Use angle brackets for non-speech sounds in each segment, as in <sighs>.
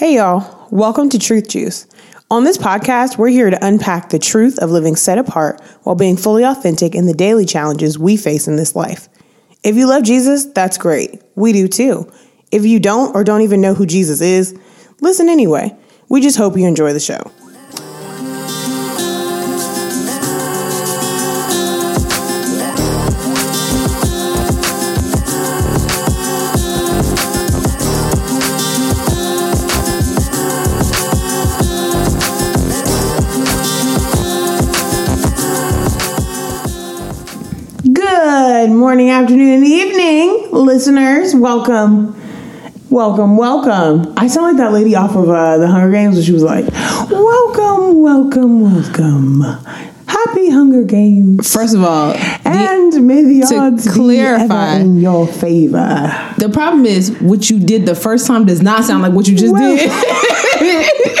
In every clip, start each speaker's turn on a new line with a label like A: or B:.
A: Hey, y'all. Welcome to Truth Juice. On this podcast, we're here to unpack the truth of living set apart while being fully authentic in the daily challenges we face in this life. If you love Jesus, that's great. We do too. If you don't or don't even know who Jesus is, listen anyway. We just hope you enjoy the show. Morning, afternoon, and evening, listeners. Welcome. Welcome, welcome. I sound like that lady off of uh, the Hunger Games where she was like, Welcome, welcome, welcome. Happy Hunger Games.
B: First of all,
A: And may the
B: to
A: odds
B: clarify-
A: be ever in your favor.
B: the problem is what you did the first time does not sound like what you just
A: Well-
B: did. <laughs>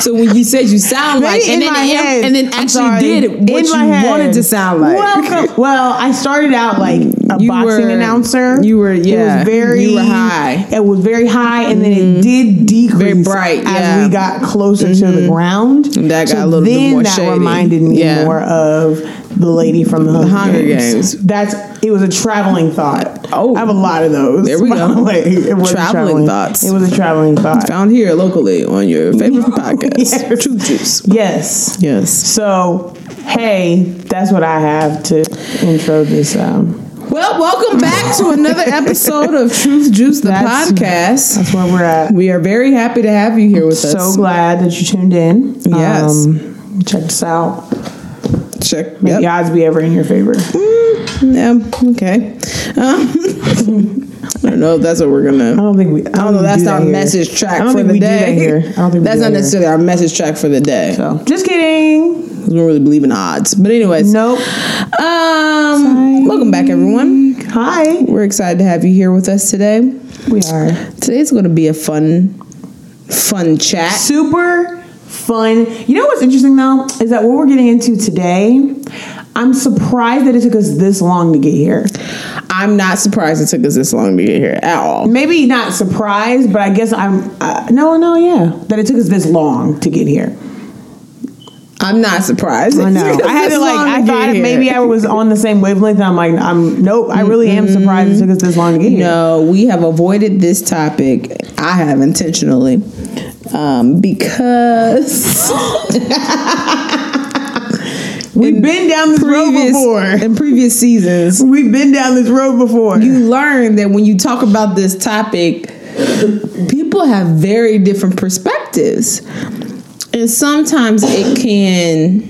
B: so when you said you sound like, and then,
A: head,
B: and then actually did it, what you
A: head.
B: wanted to sound like.
A: Welcome. <laughs> Well, I started out like a
B: You
A: boxing
B: were-
A: announcer.
B: you were-
A: It
B: yeah,
A: was very.
B: you were high. Mm-hmm.
A: It was very high, and then it did decrease
B: Very bright,
A: as
B: yeah. Mm-hmm.
A: we got closer to the ground.
B: That got
A: so
B: a little bit more
A: that
B: shady.
A: reminded me
B: Yeah.
A: more of the lady from the Hunger,
B: Hunger
A: Games.
B: Games.
A: That's it was a traveling thought.
B: Oh.
A: I have a lot of those.
B: There we go. <laughs>
A: the way. It was a
B: Traveling thoughts.
A: It was a traveling thought.
B: Found here locally on your favorite <laughs> podcast,
A: Yes.
B: Truth Juice.
A: Yes.
B: Yes.
A: So, hey, that's what I have to intro this. Um,
B: Well, welcome back to another episode of Truth Juice, the
A: That's-
B: podcast.
A: that's where we're at.
B: We are very happy to have you here with
A: So
B: us.
A: So glad that you tuned in.
B: Yes.
A: Um, check this out.
B: Check.
A: May
B: Yep.
A: the odds be ever in your favor.
B: Yeah, okay. Um, <laughs> I don't know if that's what we're gonna.
A: I don't think we. I
B: I don't know. That's our
A: here.
B: message track for the
A: we do that
B: day.
A: here. I don't think we
B: that's
A: do
B: not
A: that
B: necessarily our message track for the day.
A: So, just kidding.
B: We don't really believe in odds. But anyways,
A: Nope.
B: um, welcome back, everyone.
A: Hi.
B: We're excited to have you here with us today.
A: We are
B: Today's going to be a fun, fun chat.
A: super fun. You know what's interesting though is that what we're getting into today. I'm surprised that it took us this long to get here.
B: I'm not surprised it took us this long to get here at all.
A: maybe not surprised, but I guess I'm uh, no, no, yeah, that it took us this long to get here.
B: I'm not surprised.
A: I know. I had to like. I thought maybe I was on the same wavelength. And I'm like, I'm nope. I really am surprised it took us this long to get here.
B: No, we have avoided this topic. I have intentionally. Um, because <laughs>
A: We've been down this road before.
B: in previous seasons,
A: We've been down this road before.
B: you learn that when you talk about this topic, people have very different perspectives. And sometimes it can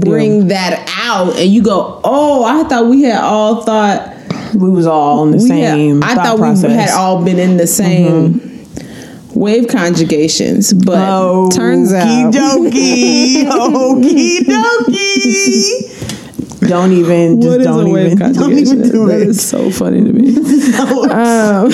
B: bring that out and you go, Oh, I thought we had all thought
A: we was all on the
B: we had-
A: same.
B: I
A: thought process. Mm-hmm.
B: we had all been in the same wave conjugations, but
A: Oh,
B: turns out
A: Okie dokie. <laughs> Okie dokie. Don't even. Just
B: what is
A: don't
B: a wave
A: even. <laughs> Don't
B: conjugation?
A: even do
B: That
A: it.
B: is so funny to me. <laughs> um,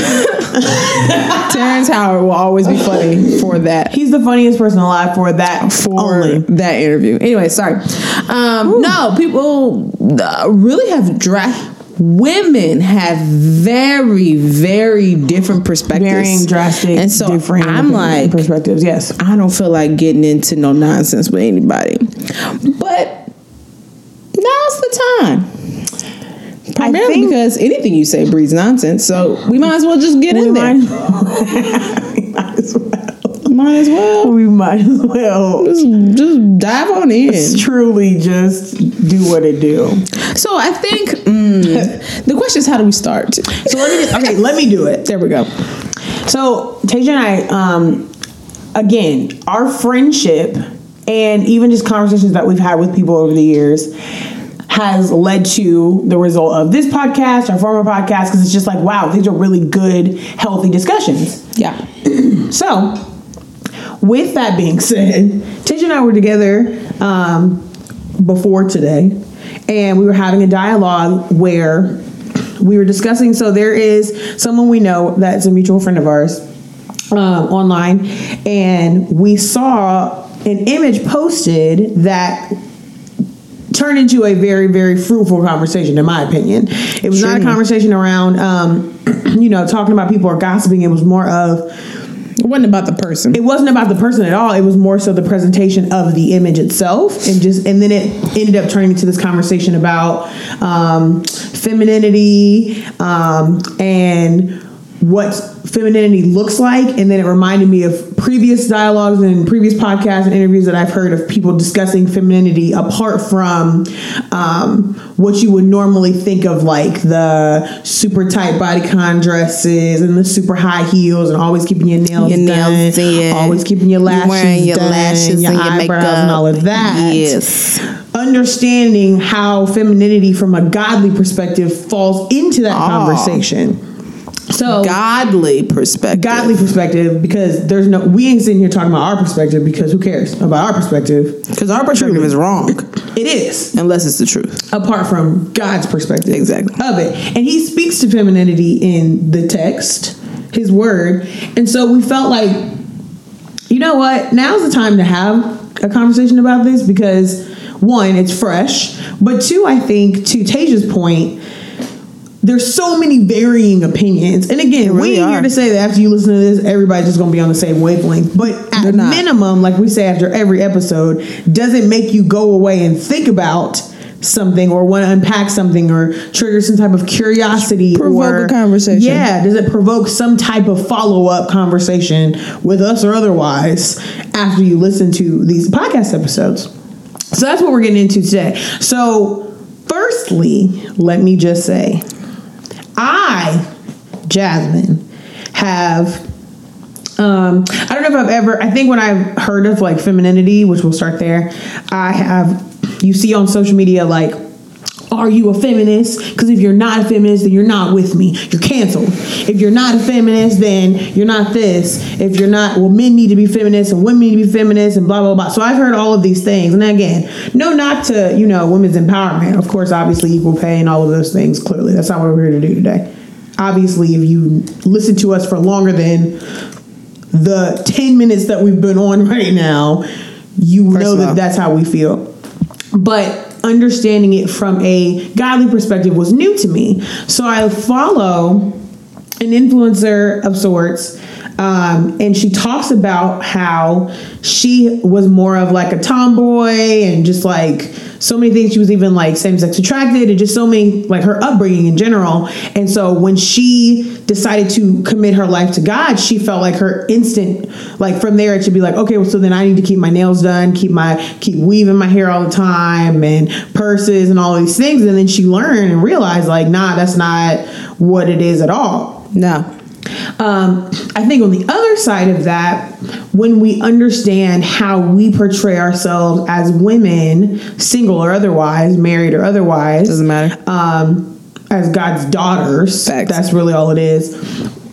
B: Terrence Howard will always be funny for that.
A: He's the funniest person alive for that.
B: For
A: only.
B: that interview. Anyway, sorry. Um, no, people uh, really have dra- Women have very, very different perspectives.
A: Varying, drastic,
B: and so
A: different
B: I'm like,
A: perspectives. Yes.
B: I don't feel like getting into no nonsense with anybody. But now's the time. Primarily
A: think-
B: because anything you say breeds nonsense. So we might as well just get in there.
A: might, <laughs> <laughs> we might as well.
B: Might as well.
A: We might as well.
B: Just, just dive on in.
A: Truly, just do what it do.
B: So I think the question is how do we start?
A: So let me. Okay, let me do it.
B: There we go.
A: So Tasia and I, um, again, our friendship and even just conversations that we've had with people over the years has led to the result of this podcast, our former podcast, because it's just like, wow, these are really good, healthy discussions.
B: Yeah. <clears throat>
A: So, with that being said, Tasia and I were together um, before today, and we were having a dialogue where we were discussing. So, there is someone we know that's a mutual friend of ours um, online, and we saw an image posted that turned into a very very fruitful conversation in my opinion it was not a conversation around um, <clears throat> you know talking about people or gossiping it was more of
B: It wasn't about the person.
A: it wasn't about the person at all. It was more so the presentation of the image itself, and just and then it ended up turning into this conversation about um, femininity um, and what femininity looks like, and then it reminded me of previous dialogues and previous podcasts and interviews that I've heard of people discussing femininity apart from um, what you would normally think of, like the super tight bodycon dresses and the super high heels, and always keeping your nails,
B: Your nails
A: done, always keeping your lashes,
B: wearing your
A: done,
B: lashes
A: your
B: and your
A: eyebrows,
B: makeup.
A: and all of that.
B: Yes.
A: Understanding how femininity from a godly perspective falls into that
B: Ah.
A: conversation. So
B: Godly perspective.
A: godly perspective because there's no we ain't sitting here talking about our perspective because who cares about our perspective?
B: Because our perspective is wrong,
A: it is.
B: Unless it's the truth.
A: apart from god's perspective
B: Exactly.
A: of it. And he speaks to femininity in the text his word. And so we felt like you know what? Now's the time to have a conversation about this because one it's fresh. But two i think to Tasia's point there's so many varying opinions. And again,
B: really
A: we ain't here to say that after you listen to this, everybody's just gonna be on the same wavelength. But at
B: They're not.
A: minimum, like we say after every episode, does it make you go away and think about something or want to unpack something or trigger some type of curiosity
B: Provoke
A: or
B: a conversation.
A: Yeah, does it provoke some type of follow-up conversation with us or otherwise after you listen to these podcast episodes? So that's what we're getting into today. So, firstly, let me just say, I, Jasmine, have. Um, I don't know if I've ever. I think when I've heard of like femininity, which we'll start there, I have. You see on social media like. Are you a feminist? Because if you're not a feminist, then you're not with me. You're canceled. If you're not a feminist, then you're not this. If you're not, well, men need to be feminists and women need to be feminists and blah blah blah. So I've heard all of these things, and again, no, not to you know women's empowerment. Of course, obviously equal pay and all of those things. Clearly, that's not what we're here to do today. Obviously, if you listen to us for longer than the 10 minutes that we've been on <laughs> right now, you
B: First
A: know that that's how we feel. But understanding it from a godly perspective was new to me. So I follow an influencer of sorts. Um, and she talks about how she was more of like a tomboy and just like so many things. She was even like same sex attracted and just so many like her upbringing in general. And so when she decided to commit her life to God, she felt like her instant like from there it should be like okay, well so then I need to keep my nails done, keep my keep weaving my hair all the time and purses and all these things. And then she learned and realized like nah, that's not what it is at all.
B: No.
A: Um, I think on the other side of that, when we understand how we portray ourselves as women, single or otherwise, married or otherwise,
B: Doesn't matter.
A: um, as God's daughters,
B: Facts.
A: that's really all it is.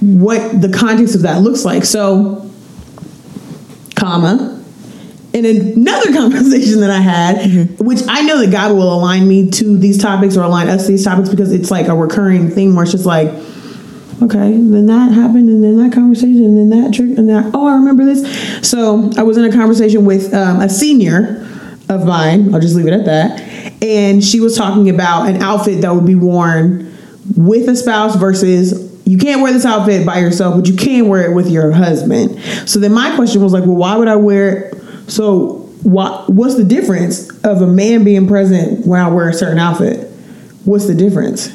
A: What the context of that looks like. So, comma, in another <laughs> conversation that I had,
B: Mm-hmm.
A: which I know that God will align me to these topics or align us to these topics because it's like a recurring thing where it's just like, okay, then that happened, and then that conversation, and then that trick, and that, oh, I remember this. So I was in a conversation with um, a senior of mine, I'll just leave it at that, and she was talking about an outfit that would be worn with a spouse versus you can't wear this outfit by yourself, but you can wear it with your husband. So then my question was like, well, why would I wear it? So what, what's the difference of a man being present when I wear a certain outfit? What's the difference?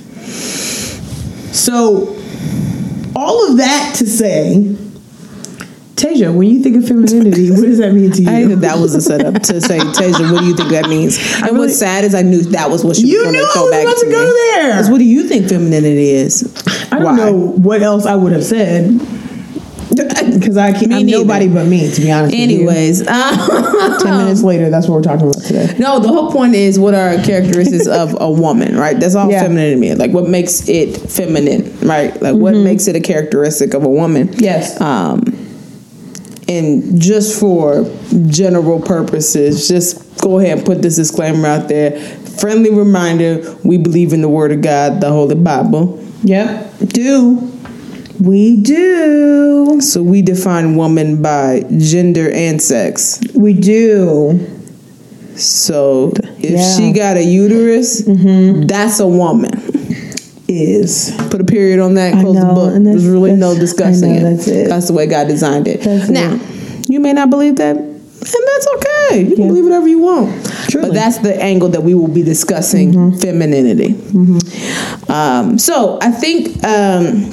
A: So all of that to say, Tasia, when you think of femininity, what does that mean to you?
B: I knew that was a setup to say, <laughs> Tasia, what do you think that means? And
A: really-
B: what's sad is I knew that was what she
A: You
B: was going
A: knew
B: to
A: I
B: throw
A: was
B: back
A: about to
B: me.
A: go there.
B: 'Cause What do you think femininity is?
A: I don't
B: Why?
A: know what else I would have said because I can't. I'm nobody but me, to be honest.
B: Anyways,
A: with you. <laughs> ten minutes later, that's what we're talking about today.
B: No, the whole point is what are characteristics of a woman, right? That's all
A: Yeah.
B: feminine me. Like what makes it feminine, right? Like what
A: Mm-hmm.
B: makes it a characteristic of a woman.
A: Yes.
B: Um, and just for general purposes, just go ahead and put this disclaimer out there. Friendly reminder: We believe in the Word of God, the Holy Bible.
A: Yep. Do we do?
B: So we define woman by gender and sex.
A: We do.
B: So if
A: Yeah.
B: she got a uterus, that's a woman.
A: is.
B: Put a period on that. Close the book. There's really no discussing
A: know,
B: it.
A: that's it.
B: That's the way God designed it.
A: That's
B: now,
A: it.
B: you may not believe that, and that's okay. You can
A: Yeah.
B: believe whatever you want.
A: Truly.
B: But that's the angle that we will be discussing
A: Mm-hmm.
B: femininity. Um, so I think. Um,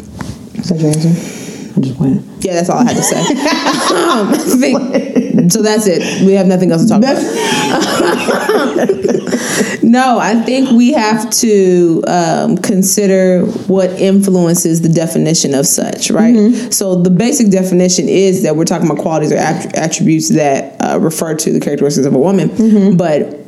A: Is that your answer? I'm just playing.
B: Yeah, that's all I had to say. <laughs> um, think, so that's it. We have nothing else to talk about. no, I think we have to um, consider what influences the definition of such, right? So the basic definition is that we're talking about qualities or attr- attributes that uh, refer to the characteristics of a woman, but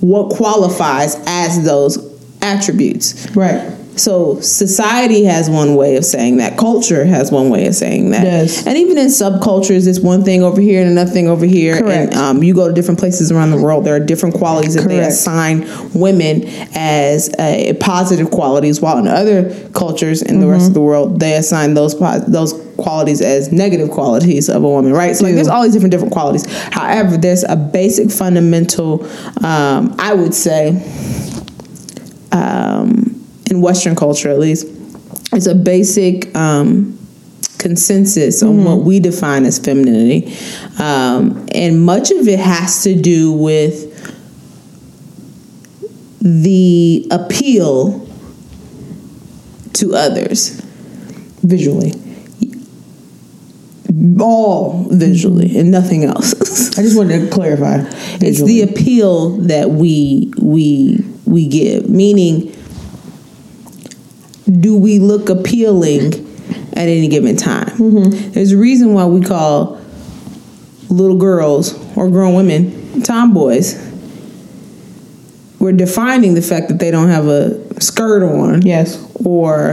B: what qualifies as those attributes?
A: Right.
B: So society has one way of saying that. Culture has one way of saying that.
A: Yes.
B: And even in subcultures, it's one thing over here and another thing over here.
A: Correct.
B: And um, you go to different places around the world, there are different qualities that they assign women as uh, positive qualities, while in other cultures in the rest of the world, they assign those po- those qualities as negative qualities of a woman, right? So like, there's all these different different qualities. However, there's a basic fundamental, um, I would say, um, in Western culture at least, it's a basic um, consensus on what we define as femininity. Um, and much of it has to do with the appeal to others.
A: Visually.
B: All visually and nothing else.
A: I just wanted to clarify.
B: it's the appeal that we we we give meaning do we look appealing at any given time there's a reason why we call little girls or grown women tomboys we're defining the fact that they don't have a skirt on
A: yes.
B: or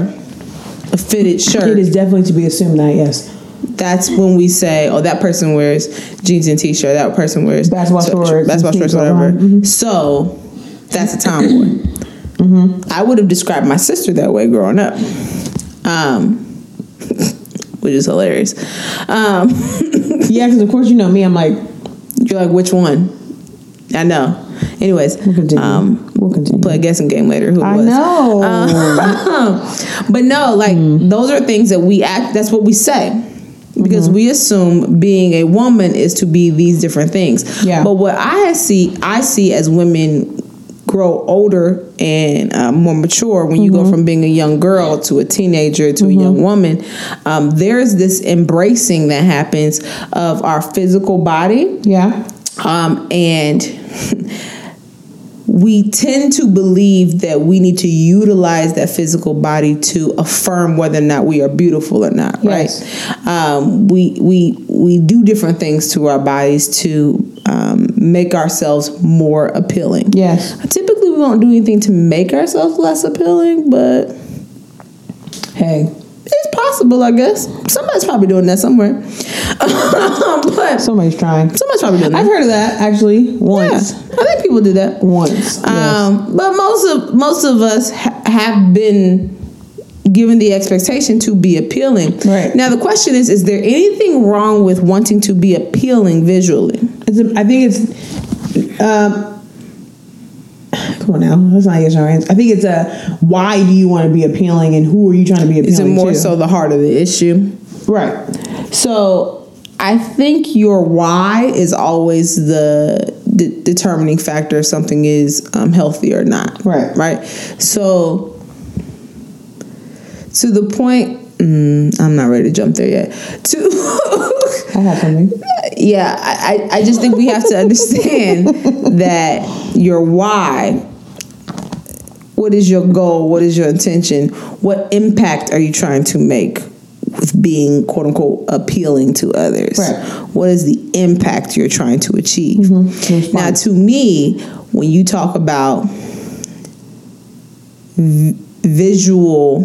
B: a fitted shirt
A: It is definitely to be assumed that yes.
B: that's when we say, oh, that person wears jeans and t-shirt. That person wears
A: Basketball shorts
B: basketball shorts, whatever.
A: uh-huh.
B: So that's a tomboy. I would have described my sister that way growing up, um, <laughs> which is hilarious. Um, <laughs>
A: Yeah, because of course you know me. I'm like,
B: you're like, which one? I know. Anyways,
A: we'll continue.
B: um,
A: we'll continue.
B: play a guessing game later. Who
A: I
B: was?
A: know.
B: Um, <laughs> but no, like
A: Hmm.
B: those are things that we act. That's what we say because
A: Mm-hmm.
B: we assume being a woman is to be these different things.
A: Yeah.
B: But what I see, I see as women grow older and uh, more mature when you
A: Mm-hmm.
B: go from being a young girl to a teenager to a young woman um, there's this embracing that happens of our physical body
A: yeah.
B: um, and we tend to believe that we need to utilize that physical body to affirm whether or not we are beautiful or not
A: Yes.
B: right um, we we we do different things to our bodies to um, make ourselves more appealing
A: Yes.
B: typically we won't do anything to make ourselves less appealing but
A: Hey,
B: it's possible i guess somebody's probably doing that somewhere <laughs> but
A: somebody's trying.
B: somebody's probably doing that
A: I've heard of that actually once.
B: yeah, I think people do that.
A: Once. yes.
B: Um, but most of most of us ha- have been given the expectation to be appealing.
A: Right.
B: Now the question is: Is there anything wrong with wanting to be appealing visually?
A: I think it's. Um, come on now, that's not yes or answer. I think it's a why do you want to be appealing and who are you trying to be appealing to?
B: Is it more
A: to?
B: so the heart of the issue?
A: right?
B: So I think your why is always the de- determining factor if something is um, healthy or not.
A: Right.
B: Right. So to the point, mm, I'm not ready to jump there yet. To
A: I have something.
B: yeah, I, I I just think we have to understand that your why. What is your goal? What is your intention? What impact are you trying to make with being quote unquote appealing to others?
A: Right.
B: What is the impact you're trying to achieve?
A: Mm-hmm.
B: Now, to me, when you talk about v- visual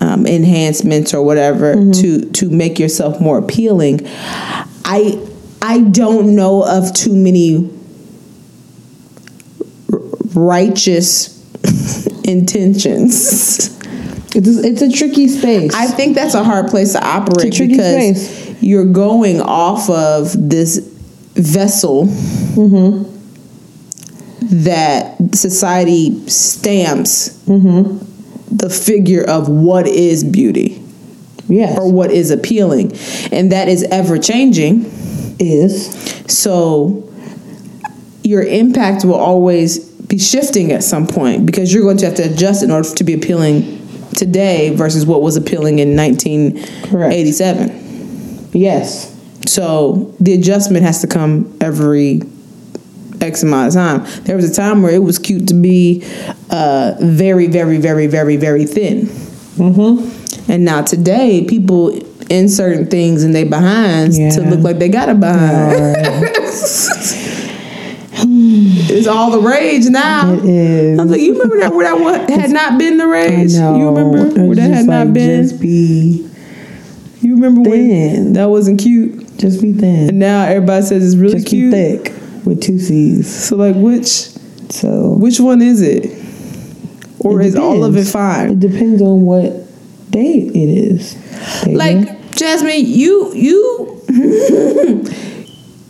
B: um, enhancements or whatever mm-hmm. to to make yourself more appealing, I I don't know of too many r- righteous <laughs> intentions.
A: It's a, it's a tricky space.
B: I think that's a hard place to operate
A: It's a tricky
B: because
A: space.
B: you're going off of this vessel mm-hmm. that society stamps mm-hmm. The figure of what is beauty
A: Yes.
B: or what is appealing, and that is ever changing.
A: is.
B: So your impact will always be shifting at some point because you're going to have to adjust in order to be appealing today versus what was appealing in 1987.
A: Yes.
B: So the adjustment has to come every X amount of time. There was a time where it was cute to be uh, very, very, very, very, very thin. Mm-hmm. And now today, people in certain things in their behinds to look like they got a behind. it's all the rage now.
A: It is.
B: I was like, you remember that where that what had not been the rage? You remember where that had not
A: like,
B: been?
A: Just be,
B: you remember when that wasn't cute?
A: just be thin.
B: And now everybody says it's really
A: Just
B: cute.
A: be thick with two C's.
B: So like which
A: So
B: which one is it? Or
A: It
B: is all of it
A: depends.
B: fine?
A: it depends on what date it is. baby.
B: Like Jasmine, you you <laughs>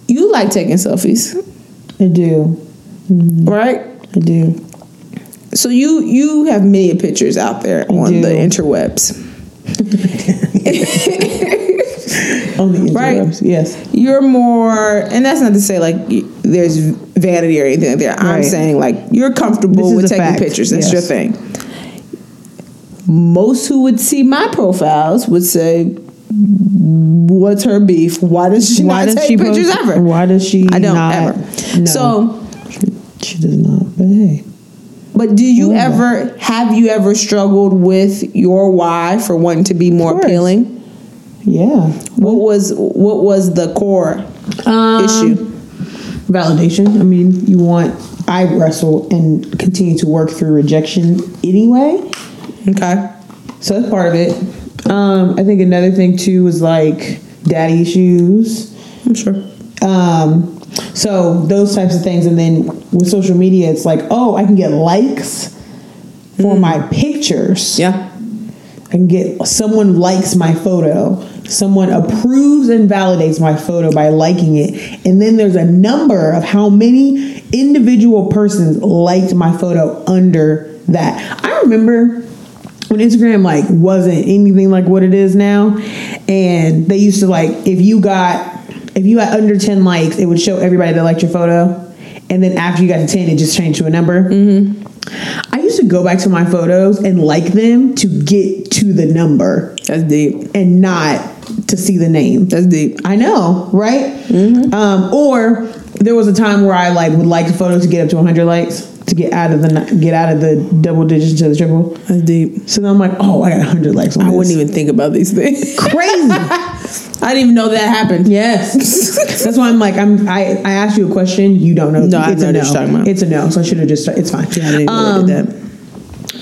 B: you like taking selfies,
A: I do. Mm-hmm.
B: right?
A: I do.
B: So you you have many pictures out there on
A: do.
B: the interwebs. <laughs>
A: On the <laughs>
B: Right.
A: interwebs. Yes.
B: You're more, and that's not to say like y- there's vanity or anything like that. I'm saying like you're comfortable with taking
A: fact,
B: pictures. That's your thing. Most who would see my profiles would say, "What's her beef? Why does she
A: Why
B: not
A: does
B: take
A: she
B: pictures
A: post-
B: ever?"
A: Why does she?
B: I don't
A: not,
B: ever.
A: No.
B: So,
A: she, she does not. But hey,
B: but do you
A: Yeah.
B: ever have you ever struggled with your why for wanting to be more appealing?
A: yeah.
B: What was what was the core
A: Um,
B: issue?
A: Validation. I mean, you want. I wrestle and continue to work through rejection anyway.
B: Okay.
A: So that's part of it. Um, I think another thing too was like daddy issues.
B: I'm sure.
A: Um, so those types of things, and then with social media, it's like, oh, I can get likes for my pictures.
B: Yeah.
A: I can get someone likes my photo. Someone approves and validates my photo by liking it. And then there's a number of how many individual persons liked my photo under that. I remember when Instagram like wasn't anything like what it is now. And they used to like if you got if you had under 10 likes, it would show everybody that liked your photo. And then after you got to 10, it just changed to a number. Mm-hmm. I used to go back to my photos and like them to get to the number
B: That's deep.
A: and not to see the name.
B: That's deep.
A: I know, right? Um, or there was a time where I like would like the photo to get up to 100 likes to get out of the get out of the double digits to the triple.
B: That's deep.
A: So then I'm like, oh, I got 100 likes on
B: I
A: this.
B: wouldn't even think about these things. <laughs>
A: crazy. <laughs>
B: I didn't even know that happened.
A: yes, <laughs> that's why I'm like, I'm. I, I asked you a question, you don't know.
B: No, I
A: it's
B: know
A: a no. It's a no. So I should have just. It's fine.
B: I didn't
A: Um,
B: did that.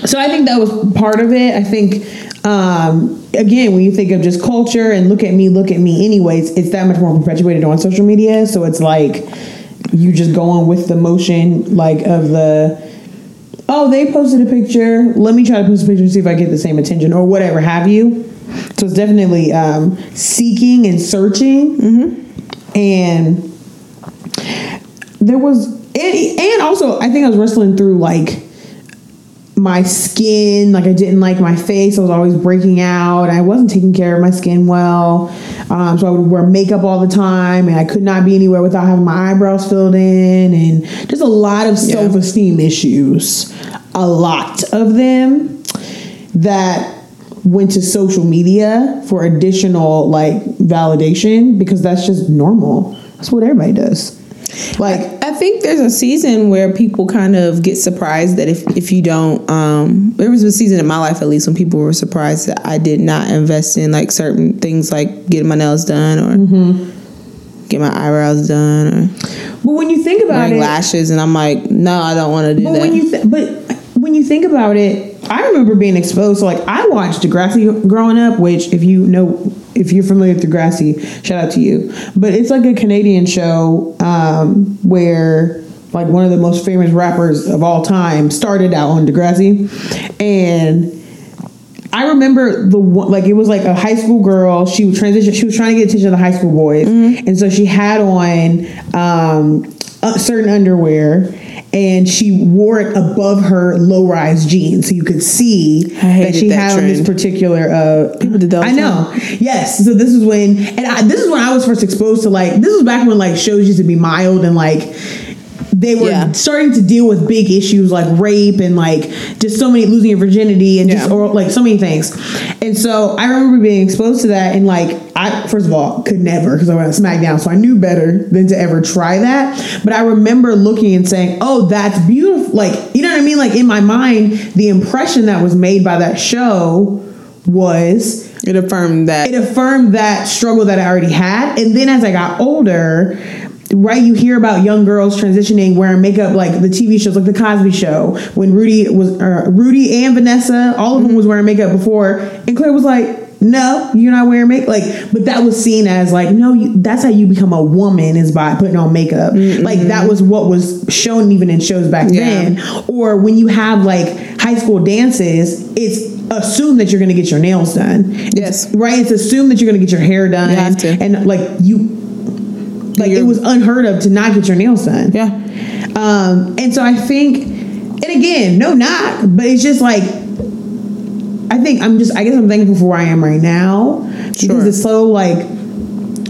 A: So I think that was part of it. I think um, again, when you think of just culture and look at me, look at me, anyways, it's that much more perpetuated on social media. So it's like you just go on with the motion, like of the oh, they posted a picture. Let me try to post a picture and see if I get the same attention or whatever have you. So it's definitely um, seeking and searching, and there was and, and also I think I was wrestling through like my skin like i didn't like my face i was always breaking out i wasn't taking care of my skin well um, so i would wear makeup all the time and i could not be anywhere without having my eyebrows filled in and just a lot of self-esteem issues. A lot of them that went to social media for additional like validation because that's just normal. That's what everybody does like
B: I think there's a season where people kind of get surprised that if, if you don't, um, there was a season in my life at least when people were surprised that I did not invest in like certain things like getting my nails done or
A: Mm-hmm.
B: get my eyebrows done or
A: but when you think about it
B: lashes, and I'm like, no, I don't want to do
A: But
B: that.
A: when you th- but when you think about it, I remember being exposed. to like I watched Degrassi growing up, which if you know if you're familiar with Degrassi, shout out to you. But it's like a Canadian show um, where like one of the most famous rappers of all time started out on Degrassi, and I remember the one, like it was like a high school girl. She would transition. She was trying to get attention of the high school boys, and so she had on um, uh, certain underwear, and she wore it above her low rise jeans, so you could see that she
B: that
A: had on this particular. Uh,
B: People did that
A: I know. Yes. So this is when, and I, this is when I was first exposed to like. This was back when like shows used to be mild and like they were
B: Yeah.
A: starting to deal with big issues like rape and like just so many losing your virginity and just or like so many things. And so I remember being exposed to that and like I first of all could never because I went on SmackDown, so I knew better than to ever try that. But I remember looking and saying, "Oh, that's beautiful!" Like you know what I mean? Like in my mind, the impression that was made by that show was
B: It affirmed that.
A: it affirmed that struggle that I already had. And then as I got older, right, you hear about young girls transitioning wearing makeup, like the TV shows, like the Cosby Show, when Rudy was uh, Rudy and Vanessa, all of them was wearing makeup before, and Claire was like. No, you're not wearing makeup. Like, but that was seen as like, no, you, that's how you become a woman is by putting on makeup. Like that was what was shown even in shows back
B: Yeah.
A: then. Or when you have like high school dances, it's assumed that you're going to get your nails done.
B: Yes.
A: Right? It's assumed that you're going to get your hair done.
B: You have to.
A: And like you, like it
B: You're-
A: was unheard of to not get your nails done.
B: yeah.
A: Um, and so I think, and again, no knock, but it's just like, I think I'm just, I guess I'm thankful for where I am right now because
B: Sure.
A: it's so like,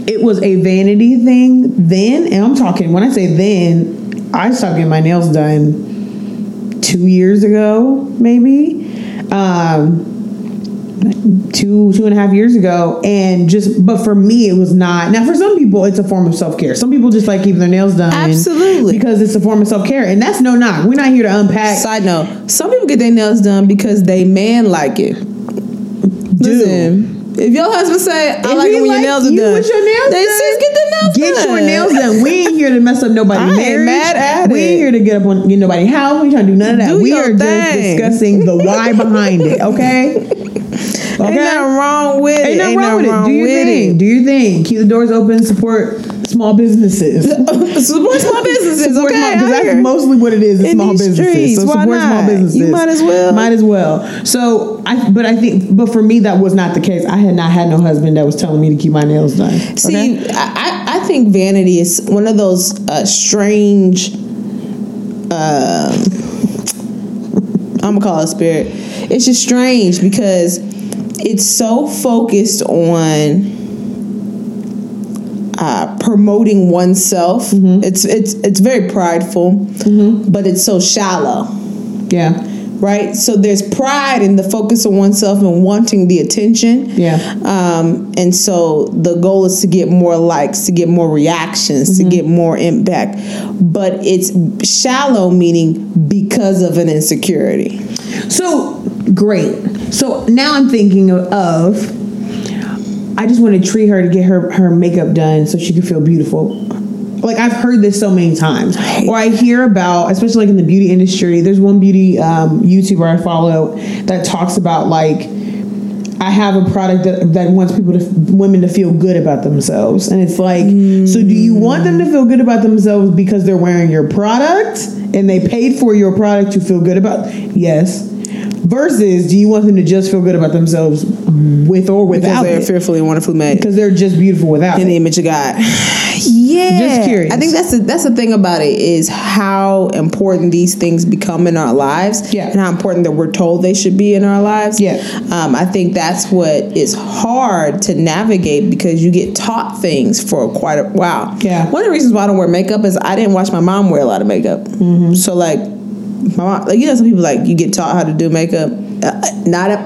A: it was a vanity thing then. And I'm talking, when I say then, I stopped getting my nails done two years ago, maybe. Um, two two and a half years ago and just but for me it was not now for some people it's a form of self-care some people just like keeping their nails done
B: Absolutely.
A: because it's a form of self-care and that's no knock we're not here to unpack
B: Side note: Some people get their nails done because they man like it. Listen, if your husband say, "I
A: If
B: like it when your nails are
A: you
B: done,"
A: with your nails
B: they
A: done,
B: says get their nails
A: Get
B: done.
A: your nails done. We ain't here to mess up nobody's <laughs> marriage.
B: mad at
A: we ain't here to get up on get nobody's house. We ain't trying to do none of that.
B: Do
A: we are just discussing the why behind it. Okay. <laughs>
B: Ain't nothing wrong with it.
A: Ain't nothing wrong with it. Do your thing. Do your thing. Keep the doors open. Support small businesses. <laughs>
B: Support <laughs> small businesses,
A: Support
B: okay?
A: 'cause that's
B: hear.
A: mostly what it is.
B: In
A: small businesses.
B: streets,
A: so
B: why
A: support small
B: not?
A: businesses.
B: You might as well.
A: Might as well. So I, but I think, but for me, that was not the case. I had not had no husband that was telling me to keep my nails done.
B: See,
A: Okay?
B: I, I I think vanity is one of those uh, strange. Um, <laughs> I'm gonna call it spirit. It's just strange because it's so focused on uh, promoting oneself. It's it's it's very prideful, but it's so shallow
A: yeah.
B: right? So there's pride in the focus on oneself and wanting the attention.
A: Yeah.
B: Um, and so the goal is to get more likes, to get more reactions, to get more impact. But it's shallow, meaning because of an insecurity.
A: So great. So now I'm thinking of, I just want to treat her to get her her makeup done so she can feel beautiful. Like I've heard this so many times, or I hear about, especially like in the beauty industry. There's one beauty um, YouTuber I follow that talks about like I have a product that, that wants people to women to feel good about themselves, and it's like, so do you want them to feel good about themselves because they're wearing your product and they paid for your product to feel good about? Yes. Versus, do you want them to just feel good about themselves with or
B: Because
A: without
B: they're
A: it?
B: fearfully and wonderfully made
A: Because they're just beautiful without
B: in the image of God. <sighs> Yeah,
A: Just curious.
B: I think that's the that's the thing about it is how important these things become in our lives,
A: Yeah.
B: and how important that we're told they should be in our lives.
A: Yeah.
B: um, I think that's what is hard to navigate because you get taught things for quite a while.
A: Yeah.
B: one of the reasons why I don't wear makeup is I didn't watch my mom wear a lot of makeup,
A: Mm-hmm.
B: so like. My mom, like you know, some people like you get taught how to do makeup. Uh, not a,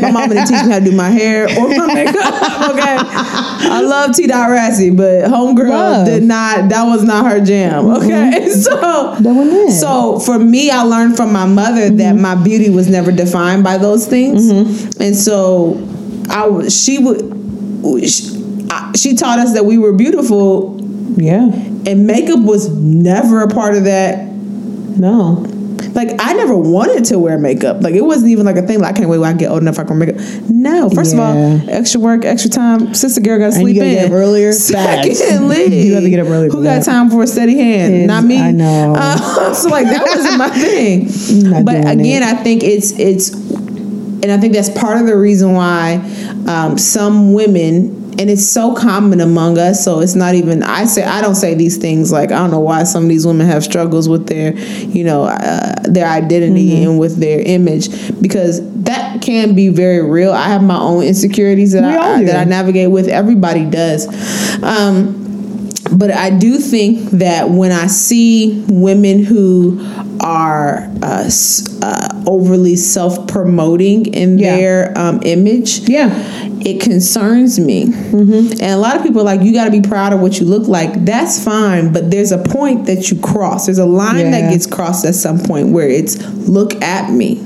B: my mom didn't teach me how to do my hair or my makeup. <laughs> okay, I love T. Dot Rassi, but homegirl
A: Love.
B: did not. That was not her jam. Mm-hmm. Okay, <laughs> so
A: That wasn't
B: so for me, I learned from my mother that mm-hmm. my beauty was never defined by those things, mm-hmm. and so I. She would. She, I- she taught us that we were beautiful,
A: Yeah.
B: and makeup was never a part of that
A: No.
B: like I never wanted to wear makeup. Like it wasn't even like a thing. Like I can't wait when I get old enough I can wear makeup. No, first
A: Yeah.
B: of all, extra work, extra time. Sister girl got to
A: And
B: sleep <laughs>
A: you
B: in.
A: get up earlier?
B: Secondly,
A: You have to get up early
B: Who got
A: that.
B: time for a steady hand? Not me.
A: I know.
B: Uh, <laughs> so like that wasn't my <laughs> thing. But again,
A: it.
B: I think it's it's, and I think that's part of the reason why um, some women and it's so common among us. So it's not even. I say I don't say these things like I don't know why some of these women have struggles with their, you know, uh, their identity
A: Mm-hmm.
B: and with their image because that can be very real. I have my own insecurities that
A: We
B: I
A: do.
B: that I navigate with. Everybody does. Um, but I do think that when I see women who are uh, uh, overly self promoting in
A: Yeah.
B: their um, image,
A: Yeah.
B: it concerns me. And a lot of people are like, you got to be proud of what you look like. That's fine, but there's a point that you cross. There's a line
A: Yeah.
B: that gets crossed at some point where it's look at me.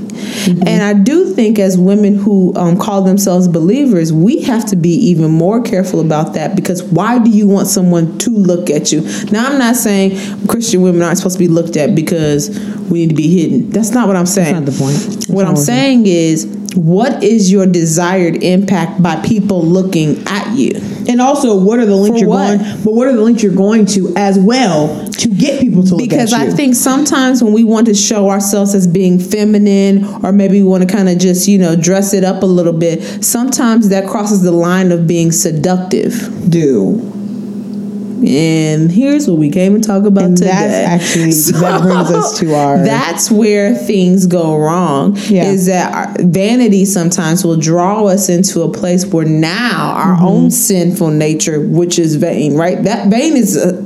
B: And I do think as women who um, call themselves believers, we have to be even more careful about that because why do you want someone to look at you? Now, I'm not saying Christian women aren't supposed to be looked at because we need to be hidden. That's not what I'm saying.
A: not the point. That's
B: What I'm saying is, what is your desired impact by people looking at you?
A: And also, what are the links
B: For
A: you're
B: what?
A: going? But what are the links you're going to as well to get people to look
B: Because I think sometimes when we want to show ourselves as being feminine, or maybe we want to kind of just, you know, dress it up a little bit, sometimes that crosses the line of being seductive.
A: do.
B: And here's what we came and talk about
A: And
B: today.
A: that's actually- <laughs> that brings us to our- <laughs>
B: That's where things go wrong.
A: Yeah.
B: Is that our vanity sometimes will draw us into a place where now our
A: Mm-hmm.
B: own sinful nature, which is vain, right? That vain is. Uh,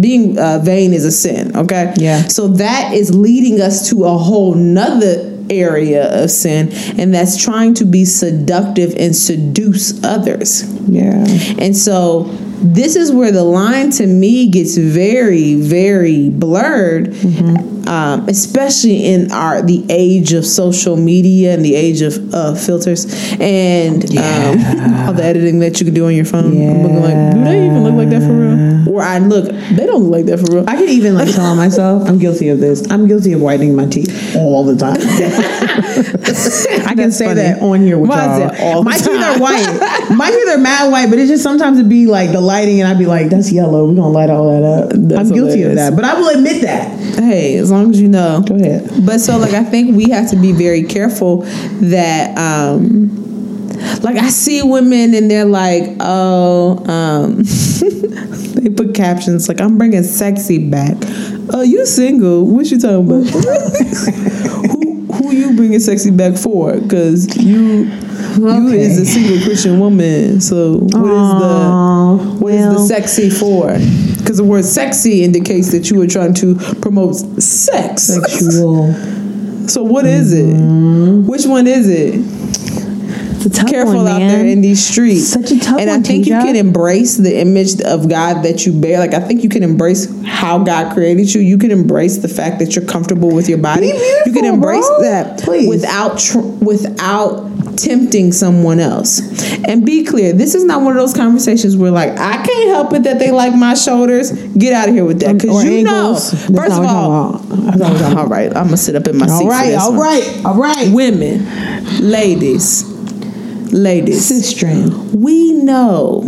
B: being uh, vain is a sin, okay?
A: Yeah.
B: So that is leading us to a whole nother area of sin, and that's trying to be seductive and seduce others.
A: Yeah.
B: And so this is where the line to me gets very, very blurred, um, especially in our the age of social media and the age of uh, filters and um, all the editing that you can do on your phone. I'm looking like, do they even look like that for real? Or I look, they don't look like that for real.
A: I can even like <laughs> tell myself I'm guilty of this. I'm guilty of whitening my teeth all the time. <laughs> I can say
B: funny.
A: that on here with y'all.
B: it all
A: my teeth are white. <laughs> My teeth are mad white, but it's just sometimes it'd be like the lighting, and I'd be like, "That's yellow. We're gonna light all that up."
B: That's
A: I'm guilty of that, but I will admit that.
B: hey, as long as you know.
A: Go ahead.
B: But so like I think we have to be very careful that um like I see women and they're like, oh, um <laughs> they put captions like I'm bringing sexy back. Oh, you single? What you talking about? <laughs> bringing sexy back for? Because you you is a single Christian woman. So what is
A: Aw,
B: the what is the sexy for? Because the word sexy indicates that you are trying to promote sex.
A: Sexual.
B: So what is
A: Mm-hmm.
B: it? Which one is it?
A: It's a tough
B: Careful
A: one,
B: out there in these streets.
A: Such a tough
B: and
A: one,
B: I think you can embrace the image of God that you bear. Like I think you can embrace how God created you. You can embrace the fact that you're comfortable with your body. You can embrace
A: bro.
B: that
A: Please.
B: without tr- without tempting someone else. And be clear, this is not one of those conversations where like I can't help it that they like my shoulders. Get out of here with that um,
A: because
B: you
A: ankles.
B: know.
A: That's
B: First of all,
A: talking about. That's not what I'm talking
B: all right, I'm gonna sit up in my seat.
A: All right, all right, all right.
B: Women, ladies, ladies,
A: Sister.
B: we know.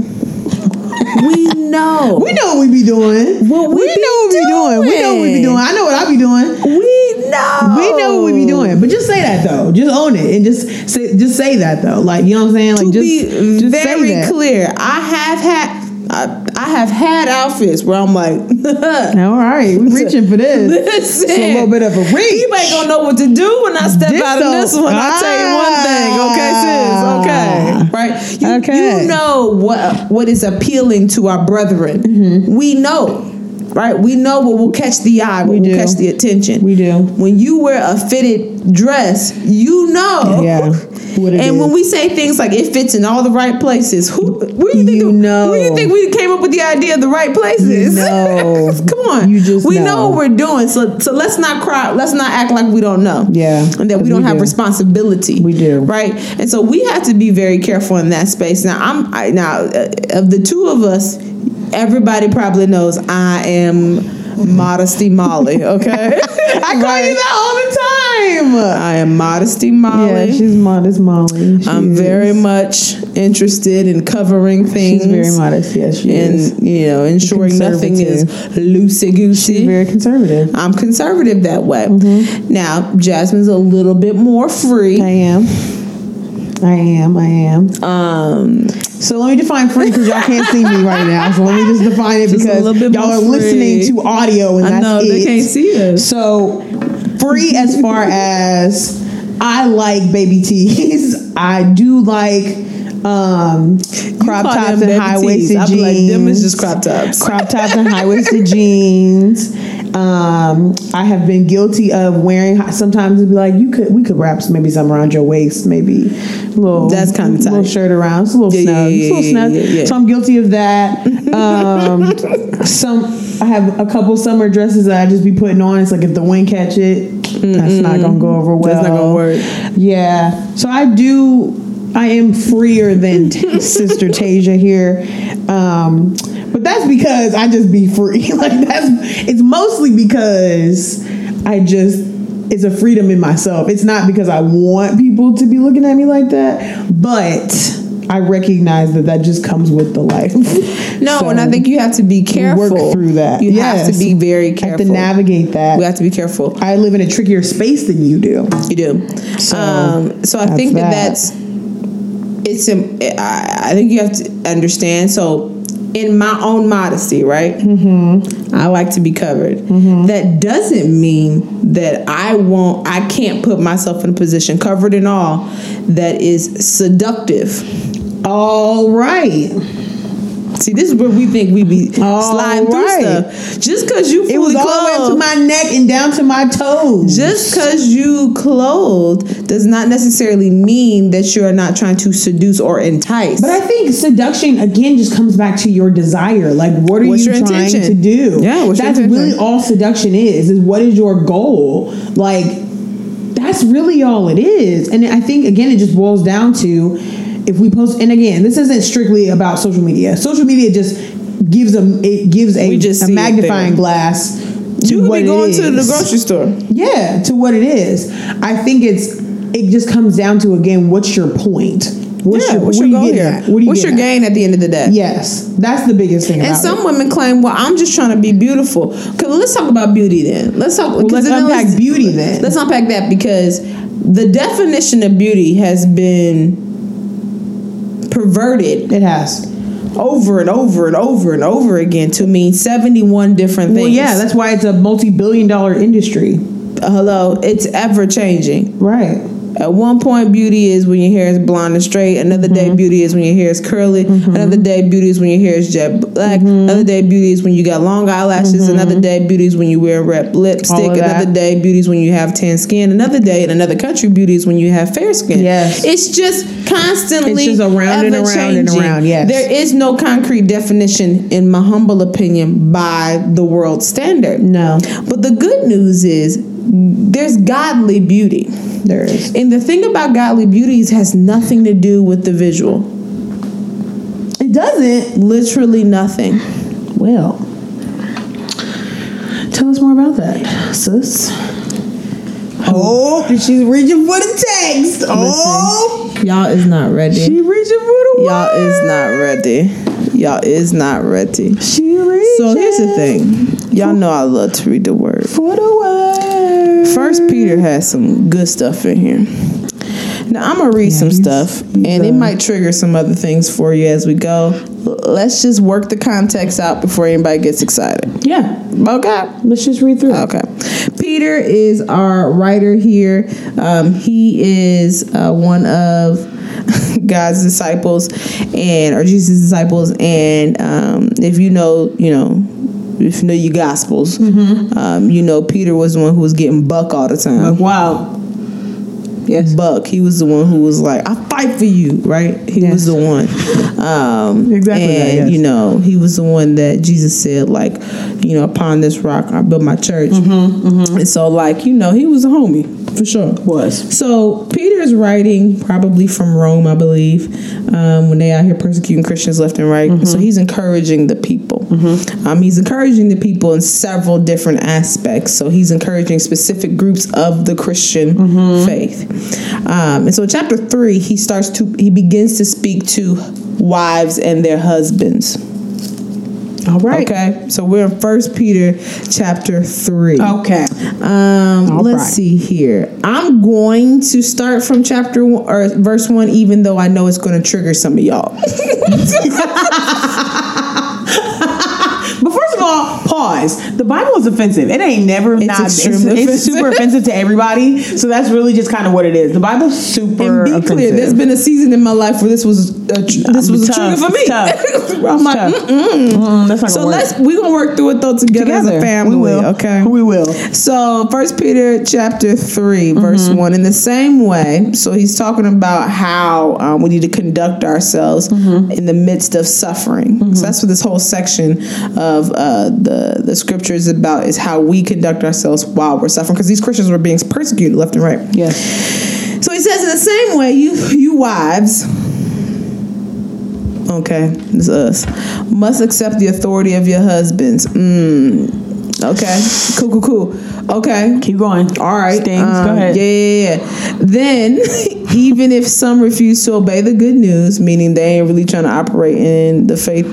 B: We know. <laughs>
A: We know what we be doing.
B: What we
A: we know what we be doing. We know what we be
B: doing.
A: doing. I know what I be doing.
B: We know.
A: We know what we be doing. But just say that though. Just own it and just say just say that though. Like you know what I'm saying? Like
B: to
A: just,
B: be
A: just
B: very
A: say that.
B: clear, I have had. I, I have had outfits where I'm like, <laughs>
A: All right, we reaching for this.
B: listen, <laughs>
A: It's a little bit of a reach.
B: You ain't gonna know what to do when I step
A: This
B: out of this one. I'll tell you one thing, okay, sis? Okay. Right? You,
A: Okay.
B: you know what what is appealing to our brethren.
A: Mm-hmm.
B: We know. Right? We know what will catch the eye, what
A: We
B: will
A: do.
B: catch the attention.
A: We do.
B: When you wear a fitted dress, you know.
A: Yeah, what it
B: and when we say things like it fits in all the right places, who where you think
A: You know.
B: where you think we came up with the idea of the right places?
A: You <laughs> know.
B: Come on.
A: You just
B: we know.
A: know.
B: what we're doing. So so let's not cry. Let's not act like we don't know.
A: Yeah,
B: And that we don't
A: we
B: have
A: do.
B: responsibility.
A: We do.
B: Right. And so we have to be very careful in that space. Now I'm I, now uh, of the two of us, everybody probably knows I am modesty Molly. Okay. <laughs>
A: I call you that all the time.
B: I am modesty Molly.
A: Yeah, she's modest, Molly. She
B: I'm
A: is.
B: very much interested in covering things.
A: She's very modest. Yes, she is.
B: and you know ensuring nothing is loosey goosey.
A: She's very conservative.
B: I'm conservative that way. Mm-hmm. Now Jasmine's a little bit more free.
A: I am. I am. I am.
B: Um,
A: So let me define free because y'all can't see me right now. So let me just define it
B: Just
A: because y'all are listening to audio and
B: I
A: that's
B: know
A: it.
B: they can't see us.
A: So free as far as I like baby tees. <laughs> I do like um crop tops and high waisted jeans.
B: like, them is just crop tops.
A: Crop tops and high waisted <laughs> jeans. Um, I have been guilty of wearing. Sometimes it'd be like you could we could wrap maybe some around your waist, maybe a little.
B: That's kinda
A: little
B: tight.
A: shirt around. It's a little
B: Yeah, yeah,
A: snug.
B: yeah,
A: a little snug.
B: yeah, yeah.
A: So I'm guilty of that. <laughs> Um, some I have a couple summer dresses that I just be putting on. It's like if the wind catch it, that's not gonna go over well.
B: That's not gonna work.
A: Yeah. So I do. I am freer than <laughs> Sister Tasia here, um, but that's because I just be free. <laughs> like that's. It's mostly because I just. It's a freedom in myself. It's not because I want people to be looking at me like that, but I recognize that that just comes with the life. <laughs>
B: No,
A: So
B: and I think you have to be careful.
A: work through that.
B: You have to be very careful.
A: to navigate that.
B: we have to be careful.
A: I live in a trickier space than you do.
B: You do.
A: So,
B: um, so I think that,
A: that.
B: that's it's. im- I, I think you have to understand. So, in my own modesty, right? Mm-hmm. I like to be covered.
A: Mm-hmm.
B: That doesn't mean that I won't. I can't put myself in a position, covered and all, that is seductive.
A: All right.
B: See, this is where we think we be
A: All
B: sliding
A: right.
B: through stuff. Just because you
A: It
B: fully
A: was all the way up to
B: clothed-
A: my neck and down to my toes.
B: Just because you clothed does not necessarily mean that you are not trying to seduce or entice.
A: But I think seduction again just comes back to your desire. Like, what are
B: What's
A: you trying
B: intention?
A: to do?
B: Yeah, what's
A: that's really all seduction is. Is what is your goal? Like, that's really all it is. And I think again, it just boils down to if we post. And again, this isn't strictly about social media. Social media just gives a it gives a, a magnifying glass. To
B: you could
A: what
B: be going to the grocery store.
A: Yeah, to what it is. I think it's it just comes down to again, what's your point? What's
B: yeah,
A: your,
B: what's
A: what
B: your goal here?
A: at? What you
B: what's your
A: at?
B: gain at the end of the day?
A: Yes, that's the biggest thing.
B: And some
A: it.
B: women claim, well, I'm just trying to be beautiful. Cause let's talk about beauty then. Let's talk.
A: Well, let's unpack beauty then.
B: Let's unpack that because the definition of beauty has been perverted
A: it has.
B: over and over and over and over again to mean 71 different things.
A: Well, yeah, that's why it's a multi-billion-dollar industry.
B: hello, it's ever changing.
A: Right.
B: At one point, beauty is when your hair is blonde and straight. Another
A: Mm-hmm.
B: day, beauty is when your hair is curly. Another day, beauty is when your hair is jet black.
A: Mm-hmm.
B: Another day, beauty is when you got long eyelashes. Another day, beauty is when you wear red lipstick. Another day, beauty is when you have tan skin. Another day, in another country, beauty is when you have fair skin.
A: Yes.
B: it's just constantly
A: It's just around and around and around, yes.
B: there is no concrete definition, in my humble opinion, by the world standard.
A: No,
B: But the good news is there's godly beauty.
A: there is.
B: And the thing about godly beauties has nothing to do with the visual.
A: It doesn't.
B: Literally nothing.
A: Well, tell us more about that, sis. Oh, she's reaching for the text. Oh,
B: Y'all is not ready.
A: she reaching for the word.
B: Y'all
A: word.
B: is not ready. Y'all is not ready.
A: She reaching.
B: So here's the thing. Y'all know I love to read the word.
A: for the word.
B: First Peter has some good stuff in here. Now I'm gonna read some stuff, and it
A: uh,
B: might trigger some other things for you as we go. Let's just work the context out before anybody gets excited.
A: Yeah,
B: Okay.
A: let's just read through.
B: Okay. Peter is our writer here. Um, he is uh, one of <laughs> God's disciples and or Jesus' disciples. And um, if you know, you know, if you know your gospels, um, you know Peter was the one who was getting buck all the time.
A: Wow. Yes.
B: Buck. He was the one who was like, "I fight for you," right? He was the one. Um, <laughs>
A: Exactly that,
B: And
A: yes.
B: you know, he was the one that Jesus said, like, you know, upon this rock I build my church.
A: Mm-hmm,
B: And so, like, you know, he was a homie for sure.
A: Was.
B: So Peter's writing probably from Rome, I believe, um, when they out here persecuting Christians left and right.
A: Mm-hmm.
B: So he's encouraging the people. Um, he's encouraging the people in several different aspects. So he's encouraging specific groups of the Christian
A: Mm-hmm.
B: faith. Um, and so, chapter three, he starts to he begins to speak to wives and their husbands.
A: All right.
B: Okay, so we're in First Peter chapter three.
A: Okay.
B: Um, let's
A: right.
B: see here. I'm going to start from chapter one, or verse one, even though I know it's going to trigger some of y'all. <laughs>
A: First of all, pause. The Bible is offensive. It ain't never
B: It's
A: not. It's,
B: extremely
A: it's super <laughs> offensive to everybody. So that's really just kind of what it is. The Bible's super
B: and be
A: offensive.
B: clear, there's been a season in my life where this was a, this was a
A: Tough.
B: trigger for me. <laughs> I'm like, mm-mm.
A: Mm, that's not
B: So
A: work.
B: let's we're gonna work through it though together, as a family.
A: We will.
B: Okay.
A: We will.
B: So First Peter chapter 3 verse
A: Mm-hmm.
B: one. In the same way, so he's talking about how um, we need to conduct ourselves
A: Mm-hmm.
B: in the midst of suffering. So that's what this whole section of uh, the the scripture is about: is how we conduct ourselves while we're suffering. Because these Christians were being persecuted left and right.
A: Yes.
B: So he says, in the same way, you you wives, okay, this is us, must accept the authority of your husbands. Mm, okay, cool, cool, cool. Okay,
A: Keep going.
B: all right.
A: Stings, go
B: um,
A: ahead.
B: Yeah, yeah, yeah. Then, <laughs> even if some refuse to obey the good news, meaning they ain't really trying to operate in the faith,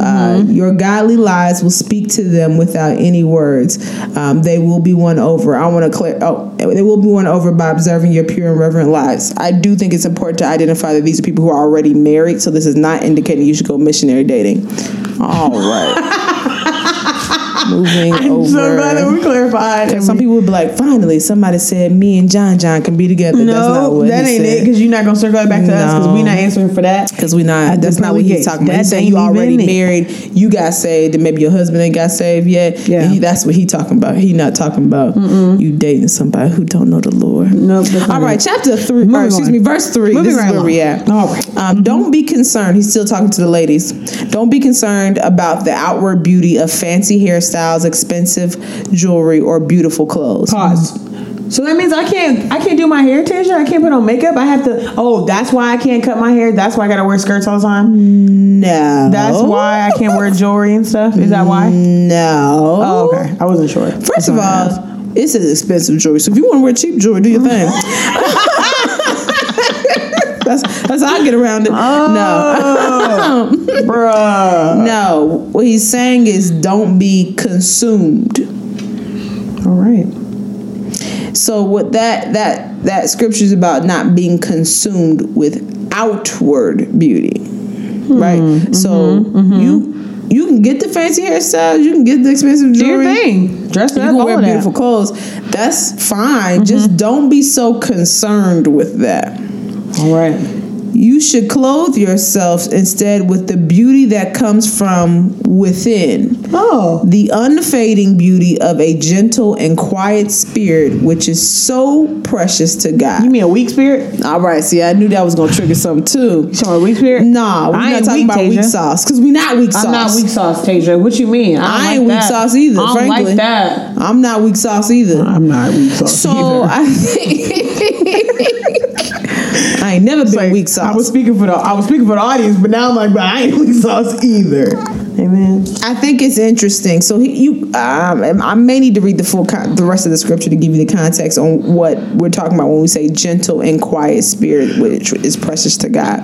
B: uh,
A: Mm-hmm.
B: your godly lies will speak to them without any words. Um, they will be won over. I want to clear. Oh, they will be won over by observing your pure and reverent lives. I do think it's important to identify that these are people who are already married, so this is not indicating you should go missionary dating. All right. <laughs> Moving
A: I'm
B: over.
A: so glad that we clarified.
B: Because some people would be like, finally, somebody said me and John John can be together. that's not
A: no,
B: what
A: that ain't it. Because you're not gonna circle it back to us. Because we're not answering for that.
B: Because we're not. That's not what he's talking about. He's saying you already
A: it.
B: married. You got saved, and maybe your husband ain't got saved yet.
A: Yeah.
B: And he, that's what he talking about. He not talking about you dating somebody who don't know the Lord.
A: Nope,
B: All right, chapter three. Or, excuse me, verse three.
A: Moving
B: this is
A: right
B: where
A: along.
B: we at.
A: All right.
B: Um, Don't be concerned. He's still talking to the ladies. Don't be concerned about the outward beauty of fancy hairstyles, expensive jewelry, or beautiful clothes.
A: Pause. So that means I can't I can't do my hair, Tasia. I can't put on makeup. I have to. Oh, that's why I can't cut my hair. That's why I gotta wear skirts all the time.
B: No.
A: That's why I can't wear jewelry and stuff. Is that why?
B: No.
A: Oh, okay. I wasn't sure.
B: First of all, it's an expensive jewelry. So if you want to wear cheap jewelry, do your thing. <laughs> that's that's how I get around it.
A: Oh. <laughs> bruh.
B: No. No. What he's saying is don't be consumed.
A: All right.
B: So what that that that scripture is about not being consumed with outward beauty. Hmm. Right? so mm-hmm. Mm-hmm. you you can get the fancy hairstyles, you can get the expensive
A: Do
B: jewelry.
A: your thing. Dress
B: You
A: up.
B: can
A: all
B: wear
A: of that.
B: beautiful clothes. That's fine. Just mm-hmm. don't be so concerned with that.
A: All right.
B: You should clothe yourselves instead with the beauty that comes from within.
A: Oh.
B: The unfading beauty of a gentle and quiet spirit, which is so precious to God.
A: You mean a weak spirit?
B: All right, see, I knew that was gonna trigger something too.
A: You talking about a weak spirit?
B: Nah, we're
A: I
B: not
A: ain't
B: talking
A: weak,
B: about weak sauce because we're not weak sauce.
A: I'm not weak sauce, Tasia. What you mean? I, don't
B: I
A: like
B: ain't weak
A: that.
B: sauce either,
A: I don't
B: frankly.
A: like that.
B: I'm not weak sauce either.
A: I'm not weak sauce.
B: So
A: either.
B: I think I <laughs> ain't never been
A: Like,
B: weak sauce.
A: I was speaking for the I was speaking for the audience, but now I'm like, but I ain't weak sauce either. Amen.
B: I think it's interesting. So he, you, um, I may need to read the full, con- the rest of the scripture to give you the context on what we're talking about when we say gentle and quiet spirit, which is precious to God.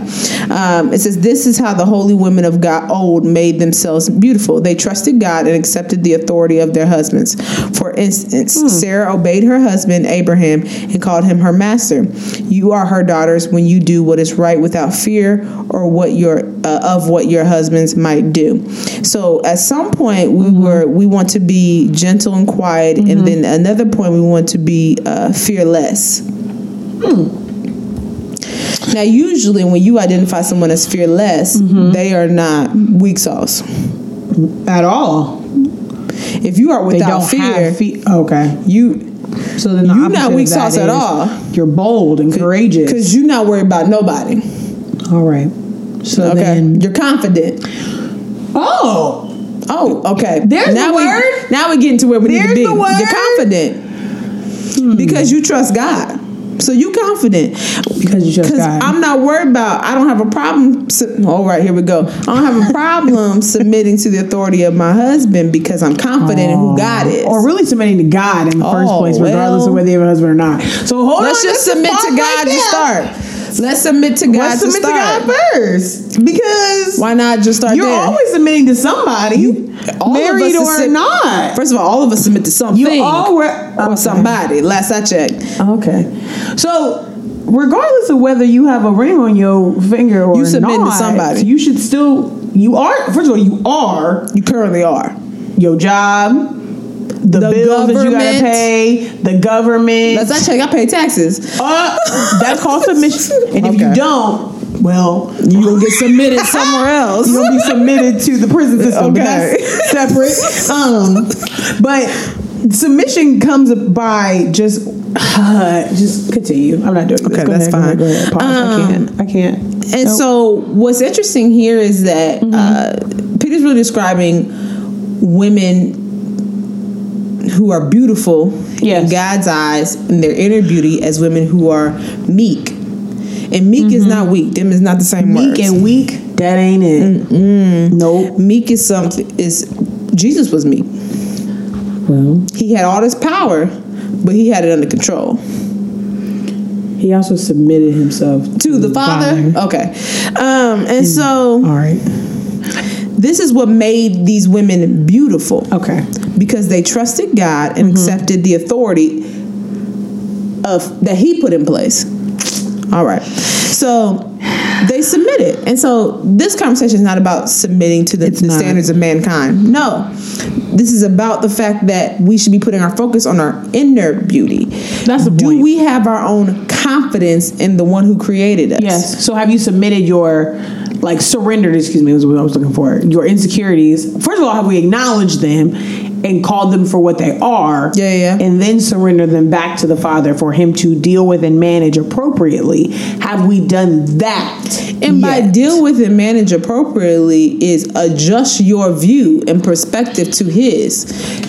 B: Um, it says, "This is how the holy women of God old made themselves beautiful. They trusted God and accepted the authority of their husbands. For instance, Sarah obeyed her husband Abraham and called him her master. You are her daughters when you do what is right without fear or what your uh, of what your husbands might do." So at some point we were we want to be gentle and quiet, and mm-hmm. then another point we want to be uh, fearless. Hmm. Now, usually when you identify someone as fearless, mm-hmm. they are not weak sauce.
A: At all.
B: If you are without fear,
A: feet. Okay.
B: you
A: So then the
B: You
A: opposite
B: not weak sauce at all.
A: You're bold and courageous.
B: because you're not worried about nobody.
A: all right. So
B: Okay,
A: then.
B: you're confident.
A: Oh.
B: Oh, okay.
A: There's
B: now
A: the
B: we,
A: word.
B: Now we're getting to where we need to be.
A: the word. Hmm.
B: You're confident because you trust God. So you confident
A: Because you trust God.
B: I'm not worried about. I don't have a problem. su- All right, here we go. I don't have a problem <laughs> submitting to the authority of my husband because I'm confident in who God is.
A: Or really submitting to God in the first
B: Oh,
A: place, regardless
B: well.
A: of whether you have a husband or not. So hold
B: Let's
A: on.
B: just submit to God
A: right
B: to start. Let's submit to God
A: Let's
B: to
A: submit to
B: start.
A: God first because
B: Why not just start
A: you're
B: there?
A: always submitting to somebody,
B: all of
A: married or
B: submit-
A: not.
B: First of all, all of us submit to something.
A: You all were
B: or somebody. Last I checked.
A: Okay, so regardless of whether you have a ring on your finger or
B: You submitting to
A: not,
B: somebody.
A: you should still. You are first of all, you are
B: You currently are.
A: your job, the,
B: The
A: bills that you gotta pay, the government.
B: Last I checked, I pay taxes.
A: Uh, that's called submission. And if you don't, well,
B: You gonna get submitted <laughs> somewhere else.
A: you're gonna be submitted to the prison system.
B: Okay.
A: Separate. Um, but submission comes by just <sighs> just continue. I'm not doing this.
B: Okay,
A: Go
B: that's
A: ahead, go ahead,
B: fine.
A: go ahead. Pause. I
B: Um,
A: can't. I can't.
B: And
A: Nope.
B: so, what's interesting here is that uh, Peter's really describing women who are beautiful
A: Yes.
B: in God's eyes in their inner beauty as women who are meek. And meek is not weak. Them is not the same
A: meek
B: words.
A: and weak, that ain't it. Nope.
B: meek is something is Jesus was meek.
A: Well,
B: He had all this power, but he had it under control.
A: he also submitted himself
B: To the Father. Okay. Um, and so
A: All right.
B: This is what made these women beautiful.
A: Okay.
B: because they trusted God and mm-hmm. accepted the authority of that He put in place. All right, so they submitted, and so this conversation is not about submitting to the, the standards of mankind. No, this is about the fact that we should be putting our focus on our inner beauty.
A: That's the
B: Do
A: point.
B: we have our own confidence in the one who created us?
A: Yes. So have you submitted your like surrendered, excuse me, was what I was looking for. Your insecurities. First of all, have we acknowledged them and called them for what they are?
B: Yeah, yeah.
A: And then surrender them back to the Father for him to deal with and manage appropriately. Have we done that?
B: And by
A: yet?
B: deal with and manage appropriately is adjust your view and perspective to his,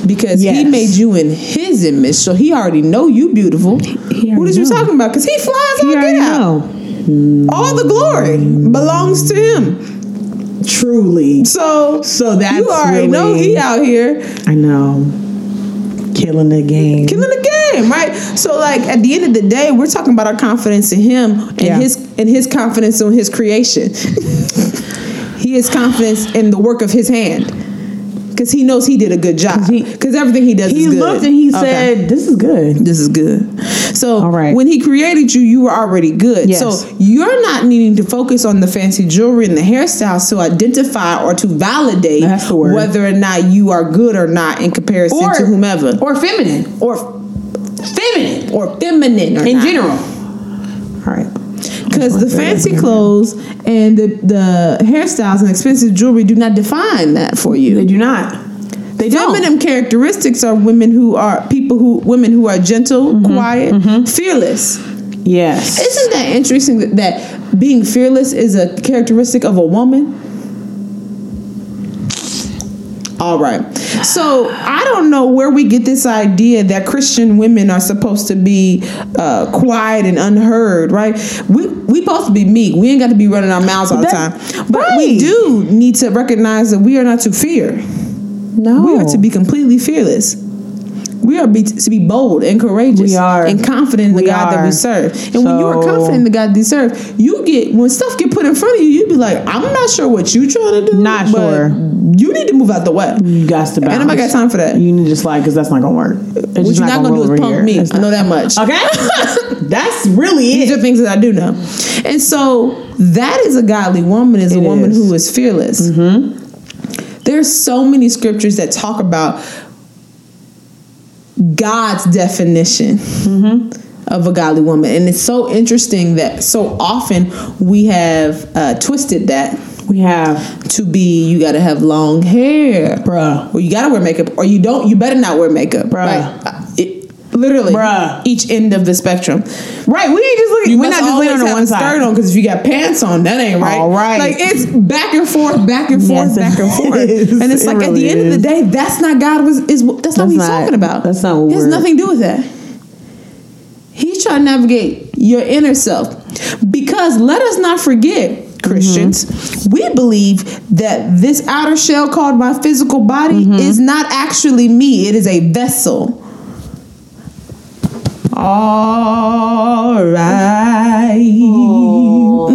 B: because he made you in his image, so he already know you beautiful.
A: he
B: what is you talking about? Because he flies
A: You
B: all
A: already
B: get out.
A: know.
B: All the glory belongs to him.
A: Truly.
B: So,
A: So that's
B: you already know he out here
A: I know. Killing the game.
B: killing the game, right? So, like at the end of the day, we're talking about our confidence in him and
A: Yeah.
B: his and his confidence in his creation. <laughs> he has confidence in the work of his hand because he knows he did a good job.
A: he-
B: Because everything he does,
A: he
B: is good.
A: looked and he
B: Okay.
A: said, This is good.
B: This is good. So
A: All right.
B: when he created you, you were already good.
A: Yes.
B: So you're not needing to focus on the fancy jewelry and the hairstyles to identify or to validate
A: That's the word.
B: whether or not you are good or not in comparison
A: Or
B: to whomever.
A: Or feminine.
B: Or
A: Feminine.
B: or feminine or
A: In
B: not.
A: general. All right.
B: Because the fancy clothes and the, the hairstyles and expensive jewelry do not define that for you.
A: They do not. They don't.
B: Feminine characteristics are women who are people who women who are gentle,
A: Mm-hmm.
B: quiet, fearless.
A: Yes.
B: Isn't that interesting that, that being fearless is a characteristic of a woman? All right. So I don't know where we get this idea that Christian women are supposed to be uh, quiet and unheard, right? We we supposed to be meek. We ain't got to be running our mouths all the
A: That-
B: time. But we do need to recognize that we are not to fear.
A: No.
B: We are to be completely fearless. We are be, to be bold and courageous
A: We are.
B: and confident in the
A: We
B: God that we serve. And when you are confident in the God that you serve, you get when stuff get put in front of you, you be like, I'm not sure what you trying to do.
A: Not
B: but
A: sure.
B: You need to move out the way.
A: You got to bounce.
B: Ain't nobody got time for that.
A: You need to slide because that's not gonna work. It's
B: what you're not, gonna
A: roll
B: do is punk
A: here.
B: me. I know that much. <laughs>
A: Okay. <laughs> that's really
B: These
A: it.
B: are things that I do know. And so that is a godly woman, is a woman
A: is. Mm-hmm.
B: who is fearless. There's so many scriptures that talk about God's definition
A: Mm-hmm.
B: of a godly woman. And it's so interesting that so often we have uh, twisted that
A: We have,
B: to be you got to have long hair.
A: bruh.
B: Or you gotta wear makeup, or you don't. You better not wear makeup,
A: Bruh.
B: Right? It, literally,
A: Bruh.
B: each end of the spectrum.
A: Right. We ain't just looking.
B: You
A: we're not just laying on one
B: a skirt
A: side.
B: on because if you got pants on, that ain't right.
A: All right.
B: Like it's back and forth, back and forth,
A: Yes,
B: back and <laughs> forth,
A: is.
B: and it's
A: It
B: like at the end of the day, that's not God was is that's not what he's
A: not-
B: talking about.
A: that's not what
B: It has nothing to do with that. He's trying to navigate your inner self because let us not forget. Christians,
A: Mm-hmm.
B: we believe that this outer shell called my physical body
A: Mm-hmm.
B: is not actually me. It is a vessel all right. Mm-hmm.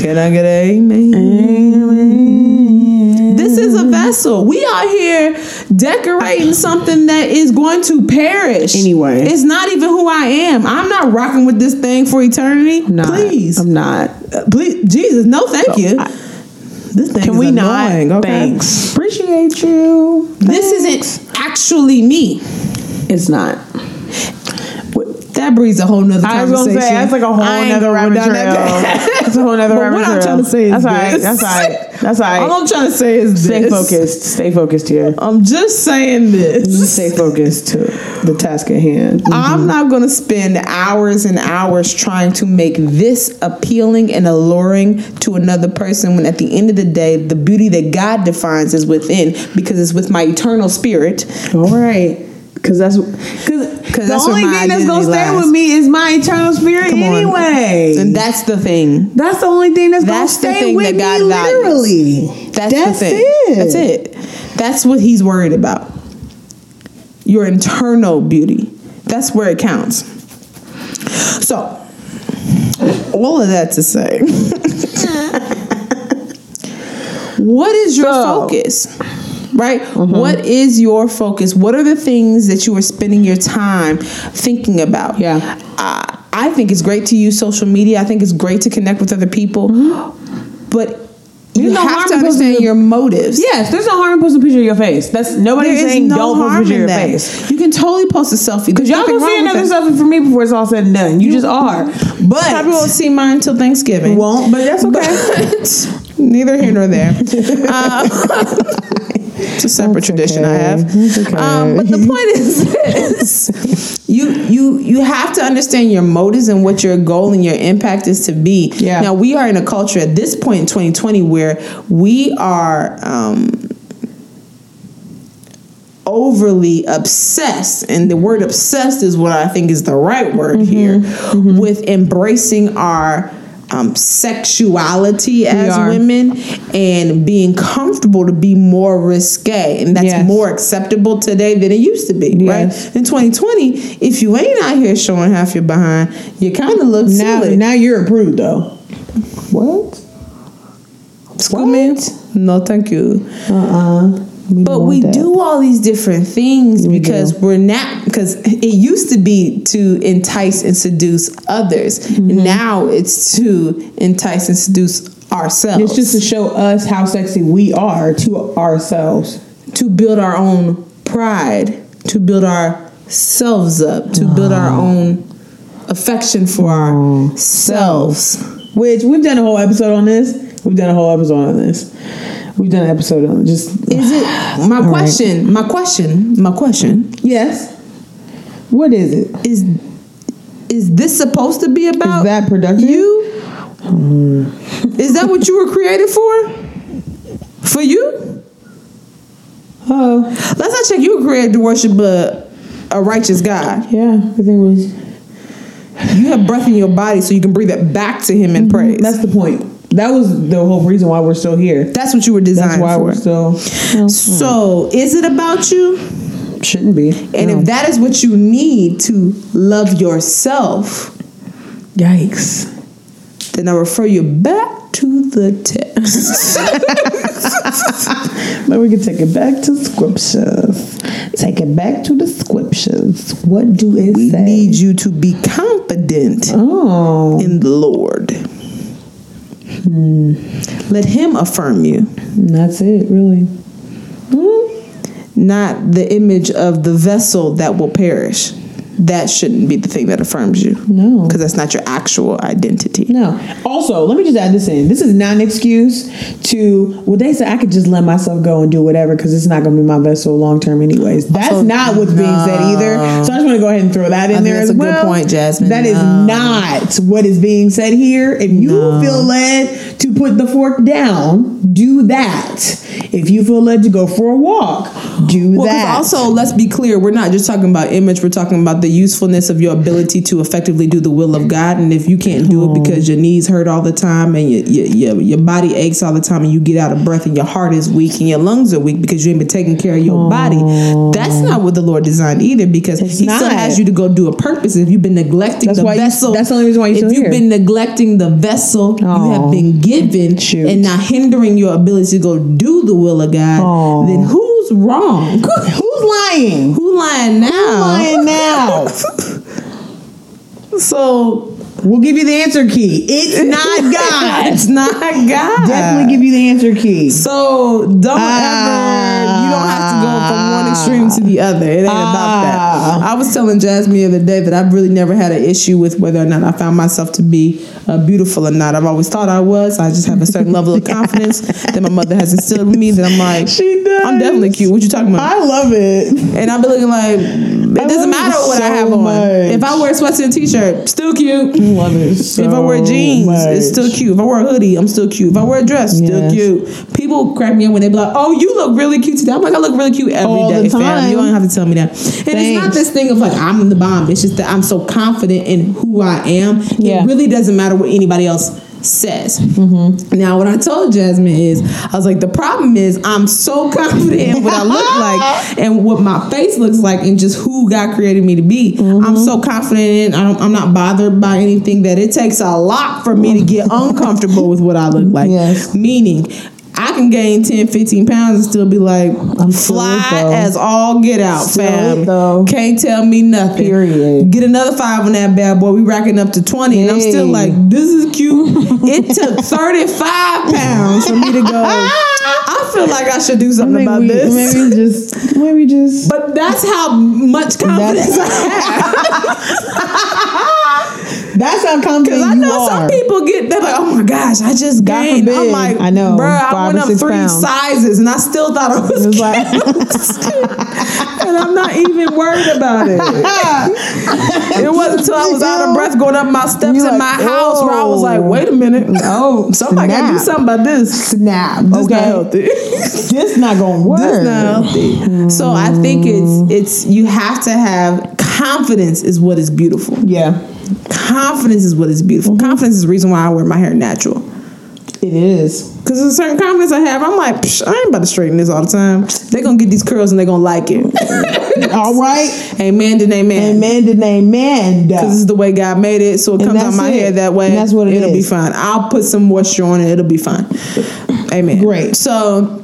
B: Can I get an amen? amen? This is a vessel. We are here decorating something that is going to perish.
A: Anyway,
B: it's not even who I am. I'm not rocking with this thing for eternity.
A: I'm not,
B: Please,
A: I'm not.
B: Please, Jesus, no, thank you.
A: I,
B: this thing
A: Can we not?
B: okay?
A: Thanks. Appreciate you.
B: This isn't actually me.
A: It's not.
B: That breeds a whole nother
A: I was
B: conversation.
A: gonna say that's like a whole
B: I
A: nother rabbit trail.
B: that.
A: That's a whole nother rabbit
B: what I'm trying to say is
A: that's all right.
B: this.
A: That's all right. That's all
B: All
A: right.
B: I'm trying to say is this.
A: Stay
B: this.
A: focused. Stay focused here.
B: I'm just saying this.
A: Stay focused to the task at hand.
B: I'm mm-hmm. not going to spend hours and hours trying to make this appealing and alluring to another person when at the end of the day, the beauty that God defines is within because it's with my eternal spirit.
A: All right. Cause that's because the
B: that's
A: only thing that's gonna stay
B: lies.
A: with me is my eternal spirit anyway.
B: And that's the thing.
A: that's the only thing that's,
B: That's the
A: gonna stay
B: thing
A: with
B: that God
A: me
B: values.
A: literally.
B: That's,
A: That's
B: the thing.
A: it.
B: That's it. That's what he's worried about. Your internal beauty. That's where it counts. So, all of that to say, <laughs> <laughs> what is your
A: So-
B: focus? Right?
A: Mm-hmm.
B: What is your focus? What are the things that you are spending your time thinking about?
A: Yeah.
B: Uh, I think it's great to use social media. I think it's great to connect with other people. But you
A: Mm-hmm. No
B: have to understand
A: your-
B: your motives.
A: Yes, there's no harm in posting a picture of your face. That's nobody's saying
B: no
A: don't post a picture of your
B: that.
A: face.
B: You can totally post a selfie.
A: Cause y'all gonna see another selfie for me before it's all said and done. You, just are. But
B: Probably won't see mine until Thanksgiving.
A: won't. But that's okay.
B: But <laughs> neither here nor there. <laughs> Uh, <laughs> it's a separate tradition I have. Um, but the point is <laughs> this: you you you have to understand your motives and what your goal and your impact is to be.
A: Yeah.
B: Now we are in a culture at this point in 2020 where we are. Um, overly obsessed and the word obsessed is what i think is the right word here with embracing our um, sexuality as women and being comfortable to be more risque and that's
A: Yes.
B: more acceptable today than it used to be
A: Yes.
B: right in 2020 if you ain't out here showing half your behind you kind of look
A: now,
B: silly
A: now you're approved though. What?
B: School mint? no thank you
A: Uh-uh.
B: But we do all these different things because we're not because it used to be to entice and seduce others.
A: Mm-hmm.
B: Now it's to entice and seduce ourselves.
A: It's just to show us how sexy we are to ourselves.
B: to build our own pride, to build ourselves up, to build our own affection for ourselves.
A: Which we've done a whole episode on this. We've done a whole episode on this. We've done an episode on just
B: Is it my
A: right.
B: question? My question, my question
A: yes. What is it?
B: is is this supposed to be about
A: Is that production?
B: you? Hmm. Is that what you were created for? For you?
A: Oh,
B: Let's not check. You were created to worship a, a righteous God.
A: yeah. The thing was
B: You have breath in your body, so you can breathe it back to Him in mm-hmm. praise.
A: that's the point. That was the whole reason why we're still here.
B: That's what you were designed
A: That's why
B: for.
A: we're still
B: so, is it about you?
A: shouldn't be.
B: And if that is what you need to love yourself,
A: Yikes.
B: then I refer you back to the text. <laughs>
A: But we can take it back to scriptures. Take it back to the scriptures. What do it
B: we
A: say?
B: need you to be confident
A: oh,
B: in the Lord.
A: Hmm.
B: Let Him affirm you,
A: that's it, really.
B: not the image of the vessel that will perish. That shouldn't be the thing that affirms you.
A: No.
B: Because that's not your actual identity.
A: No. Also, let me just add this in. This is not an excuse to, well, they say I could just let myself go and do whatever because it's not going to be my vessel long term, anyways. That's
B: Also,
A: not what's being said either. So I just want to go ahead and throw that in there
B: that's
A: as
B: a good point, Jasmine.
A: That is
B: No.
A: not what is being said here. If you feel led to put the fork down, do that. If you feel led to go for a walk, do
B: Well,
A: that.
B: also, let's be clear, we're not just talking about image, we're talking about the usefulness of your ability to effectively do the will of God. And if you can't do it because your knees hurt all the time and your, your, your, your body aches all the time and you get out of breath and your heart is weak and your lungs are weak because you ain't been taking care of your body, that's not what the Lord designed either because He still has you to go do a purpose. If you've been neglecting
A: That's
B: the
A: why you-
B: vessel,
A: that's the only reason why you're
B: if you've
A: here.
B: been neglecting the vessel you have been given
A: Shoot.
B: and not hindering your ability to go do the will of God, then who's wrong? <laughs>
A: Who's lying?
B: Who lying now?
A: Who's lying now? <laughs>
B: So
A: we'll give you the answer key. It's <laughs> not God.
B: it's not God.
A: Definitely give you the answer key.
B: So don't
A: Ah.
B: ever. You don't have to go from one extreme to the other. It ain't about that.
A: Ah.
B: I was telling Jasmine the other day that I've really never had an issue with whether or not I found myself to be uh, beautiful or not. I've always thought I was. I just have a certain level of confidence <laughs> that my mother has instilled in me. That I'm like,
A: She does.
B: I'm definitely cute. What you talking about?
A: I love it.
B: and I'll be looking like it doesn't matter what I have on.
A: much.
B: If I wear a sweatshirt and t-shirt, still cute.
A: Love it. So
B: if I wear jeans, it's still cute. If I wear a hoodie, I'm still cute. If I wear a dress, still cute. People crack me up when they be like, "Oh, you look really cute today." I'm like, "I look really cute every day,
A: All the
B: fam. You don't have to tell me that." And it's not this thing of like I'm the bomb. It's just that I'm so confident in who I am.
A: Yeah.
B: It really doesn't matter what anybody else says.
A: Mm-hmm.
B: Now, what I told Jasmine is, I was like, the problem is I'm so <laughs> confident in what I look <laughs> like and what my face looks like and just who God created me to be.
A: Mm-hmm.
B: I'm so confident in. I don't, I'm not bothered by anything that it takes a lot for me to get <laughs> uncomfortable with what I look like.
A: Yes.
B: Meaning. I can gain 10, 15 pounds and still be like
A: I'm
B: fly as all get out,
A: Still
B: fam.
A: though.
B: Can't tell me nothing.
A: Period.
B: Get another five on that bad boy. We racking up to 20, and I'm still like, this is cute. it took <laughs> 35 pounds for me to go. I feel like I should do something about
A: we,
B: this.
A: Maybe just maybe just
B: But that's how much confidence I <laughs> have. <laughs>
A: that's how confident
B: Because I know
A: are.
B: some people get, they're like, oh my gosh, I just
A: God
B: gained. I'm like,
A: I know,
B: Bruh, I went up three
A: pounds.
B: sizes and I still thought I was
A: was like <laughs> <laughs>
B: and I'm not even worried about it. <laughs> it wasn't until I was out of breath going up my steps
A: You're
B: in
A: like,
B: my house where I was like,
A: "Oh."
B: wait a minute.
A: Oh,
B: Somebody got to do something about this.
A: snap.
B: This
A: okay,
B: not healthy.
A: this not gonna work.
B: This not healthy. Mm-hmm. So I think it's it's you have to have confidence is what is beautiful.
A: Yeah,
B: Confidence is what is beautiful. Confidence is the reason why I wear my hair natural.
A: it is.
B: Cause there's a certain confidence I have. I'm like, Psh, I ain't about to straighten this all the time. They're gonna get these curls and they're gonna like it. <laughs>
A: All right,
B: amen and amen.
A: amen to amen.
B: Because this is the way God made it, so it
A: And
B: comes out my
A: it.
B: hair that way.
A: And that's what it
B: It'll be fine. I'll put some moisture on it. It'll be fine. Amen.
A: Great.
B: So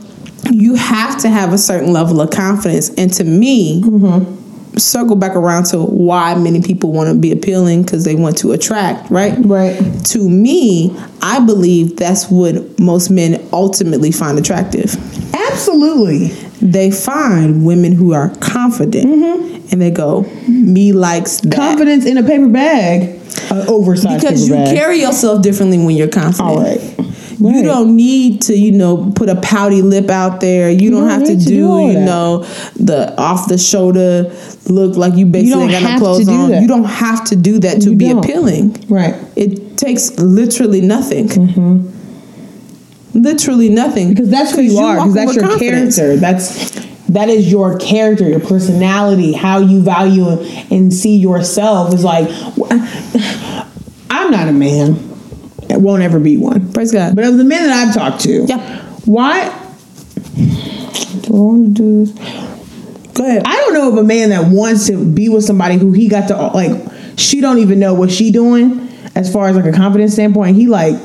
B: you have to have a certain level of confidence, and to me,
A: Mm-hmm.
B: Circle back around to why many people want to be appealing because they want to attract, right?
A: Right.
B: To me, I believe that's what most men ultimately find attractive.
A: Absolutely.
B: They find women who are confident,
A: Mm-hmm.
B: and they go, "Me likes that."
A: Confidence in a paper bag, an oversized
B: because you
A: bag.
B: carry yourself differently when you're confident.
A: All right.
B: You don't need to, you know, put a pouty lip out there. You don't
A: don't
B: have to
A: need to
B: do,
A: do
B: you
A: that.
B: know, the off the shoulder look like you basically
A: don't
B: got no clothes on.
A: that.
B: You don't have to do that to
A: You
B: be
A: don't.
B: appealing.
A: Right.
B: It takes literally nothing. Mm-hmm. Literally nothing.
A: Because that's who you are. Because that's your
B: confidence.
A: character. That's that is your character, your personality, how you value and see yourself. Is like I'm not a man. I won't ever be one.
B: Praise God.
A: But of the men that I've talked to,
B: Yeah.
A: why do I want to do.
B: Go ahead.
A: I don't know of a man that wants to be with somebody who he got to like. She don't even know what she doing as far as like a confidence standpoint. He like,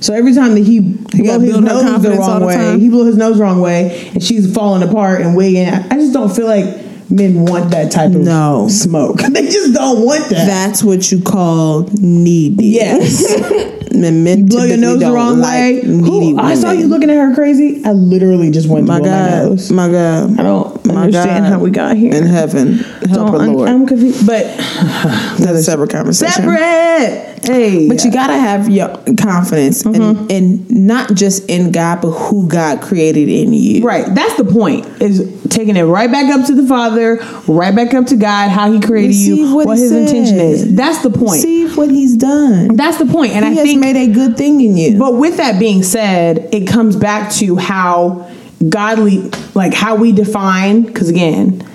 A: so every time that he, blow
B: gotta
A: his nose the wrong
B: the
A: way, he blew his nose the wrong way, and she's falling apart and wigging. I I just don't feel like men want that type of
B: No.
A: smoke. <laughs> they just don't want that.
B: That's what you call needy.
A: yes. <laughs>
B: Men, men
A: blow your nose the wrong
B: like
A: way. Who, I saw you looking at her crazy. I literally just went to
B: My
A: blow my
B: God,
A: nose.
B: my God,
A: I don't
B: My
A: understand
B: God.
A: how we got here.
B: in heaven, help
A: Don't-
B: her,
A: I'm,
B: Lord.
A: I'm confused. But <sighs>
B: That's a separate conversation.
A: separate. Hey,
B: But you gotta have your confidence,
A: Mm-hmm.
B: and, and not just in God, but who God created in you.
A: right. That's the point. Is taking it right back up to the Father, right back up to God, how He created
B: Receive
A: you,
B: what
A: what, His intention is. That's the point.
B: See what He's done.
A: That's the point. And
B: He
A: I
B: has
A: think
B: made made a good thing in you.
A: But with that being said, it comes back to how godly, like how we define, because again,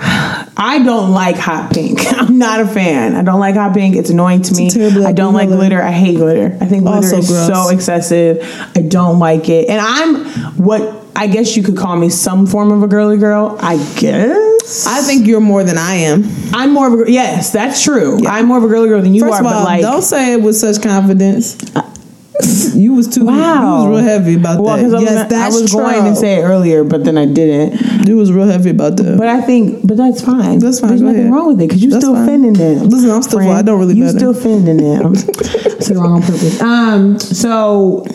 A: I don't like hot pink. <laughs> I'm not a fan. I don't like hot pink. It's annoying to me.
B: terrible
A: I don't like glitter. I hate glitter. I think glitter
B: Also
A: is
B: gross.
A: so excessive. I don't like it. And I'm what I guess you could call me some form of a girly girl. I guess.
B: I think you're more than I am.
A: I'm more of a yes, that's true. I'm more of a girly girl than you
B: First
A: are.
B: of all,
A: but like,
B: don't say it with such confidence. You was too.
A: wow,
B: You was real heavy about that.
A: well,
B: that.
A: 'cause I was,
B: yes,
A: gonna-
B: that's
A: I was
B: true.
A: going to say it earlier, but then I didn't.
B: You was real heavy about that.
A: But I think, but that's fine.
B: That's fine,
A: There's nothing
B: ahead.
A: wrong with it because you
B: That's
A: still
B: fine.
A: offending them.
B: Listen, I'm still- I don't really
A: You
B: matter.
A: still offending them. <laughs> Said it wrong on purpose. Um. So.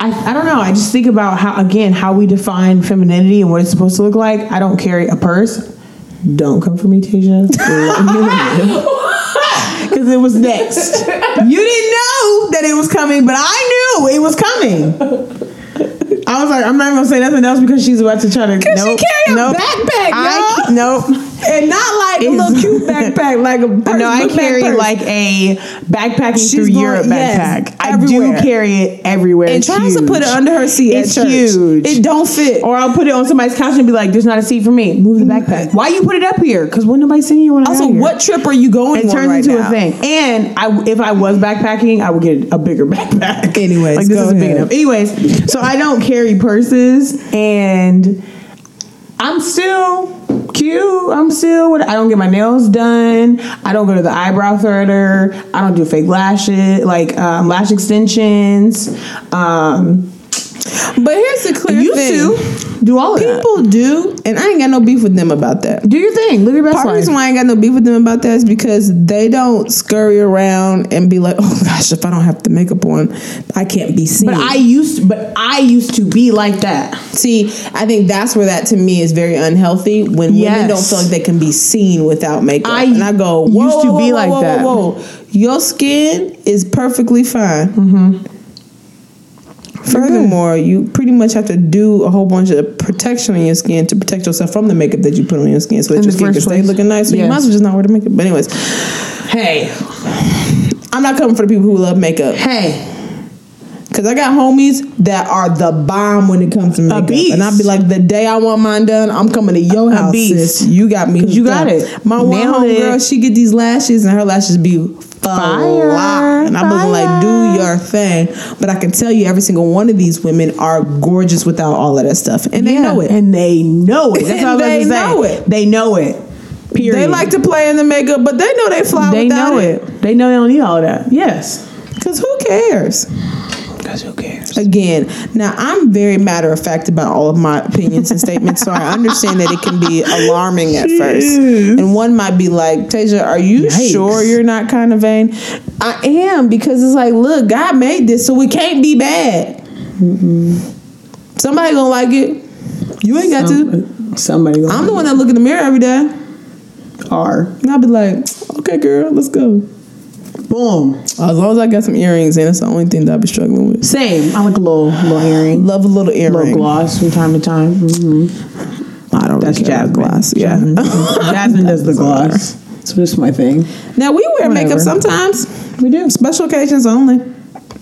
A: I, I don't know. I just think about how again how we define femininity and what it's supposed to look like. I don't carry a purse. Don't come for me, Tasia. <laughs> Because it was next. You didn't know that it was coming, but I knew it was coming. I was like, I'm not even gonna say nothing else because she's about to try to.
B: Cause
A: nope,
B: she carry a
A: nope.
B: backpack,
A: I,
B: y'all.
A: nope.
B: And not like a little cute backpack, like a purse,
A: No, I carry
B: purse.
A: like a backpacking
B: She's
A: through
B: going-
A: Europe
B: yes,
A: backpack. I do carry it everywhere.
B: and
A: It's
B: tries to put it under her seat
A: It's huge.
B: It don't fit.
A: Or I'll put it on somebody's couch and be like, "There's not a seat for me. Move the mm-hmm. backpack." Why you put it up here? Because when nobody seen you when I
B: also, what trip are you going
A: It turns
B: right
A: into
B: now?
A: a thing. And I, if I was backpacking, I would get a bigger <laughs> backpack.
B: Anyways,
A: like this is big enough. Anyways, so I don't carry purses, and I'm still cute. I'm still. What I don't get my nails done. I don't go to the eyebrow threader. I don't do fake lashes, like um, lash extensions. Um,
B: But here's the clear
A: used
B: thing.
A: to do all of that.
B: People do, and I ain't got no beef with them about that.
A: Do your thing. Live your best
B: Part of the
A: life.
B: reason why I ain't got no beef with them about that is because they don't scurry around and be like, <laughs> "Oh gosh, if I don't have the makeup on, I can't be seen."
A: But I used, but I used to be like that.
B: see. I think that's where that to me is very unhealthy when women don't feel like they can be seen without makeup.
A: I
B: and I go, whoa,
A: used to
B: whoa,
A: be
B: whoa,
A: like
B: whoa,
A: that.
B: Whoa, whoa. Your skin is perfectly fine.
A: Mm-hmm.
B: Furthermore, you pretty much have to do a whole bunch of protection on your skin to protect yourself from the makeup that you put on your skin, so that
A: In
B: your skin can stay looking nice. So you
A: Yes.
B: might as well just not wear the makeup. But anyways,
A: Hey,
B: I'm not coming for the people who love makeup
A: hey.
B: because I got homies that are the bomb when it comes to makeup, and I'd be like, the day I want mine done, I'm coming to your house,
A: beast.
B: sis. You got me,
A: you got
B: up.
A: it.
B: My one
A: Nailed it.
B: homegirl, she get these lashes, and her lashes be
A: Fire.
B: And I'm looking like, do your thing. But I can tell you, every single one of these women are gorgeous without all of that stuff, and they
A: Yeah,
B: know it.
A: And they know it. That's <laughs> what I was
B: They
A: about to say.
B: know it.
A: They know it. Period.
B: They like to play in the makeup, but they know they fly
A: They
B: without
A: know it. They know they don't need all of that. Yes.
B: Because who cares?
A: Because who cares?
B: Again, now I'm very matter of fact about all of my opinions and statements, so I understand that it can be alarming at first. And one might be like, Tasia, are you
A: Yikes.
B: sure you're not kind of vain? I am, because it's like, look, God made this, so we can't be bad. Somebody gonna like it. You ain't got to.
A: Somebody gonna
B: I'm the one that look in the mirror every day.
A: are.
B: And I'll be like, okay, girl, let's go.
A: Boom.
B: As long as I got some earrings in, that's the only thing that I'll be struggling with.
A: Same. I like a little little earring.
B: Love a little earring.
A: Little gloss from time to time. hmm
B: I don't
A: That's
B: really
A: Jasmine.
B: glass. Yeah.
A: Jasmine, Jasmine does the <laughs> gloss. So this is my thing.
B: Now we wear makeup sometimes.
A: We do.
B: Special occasions only.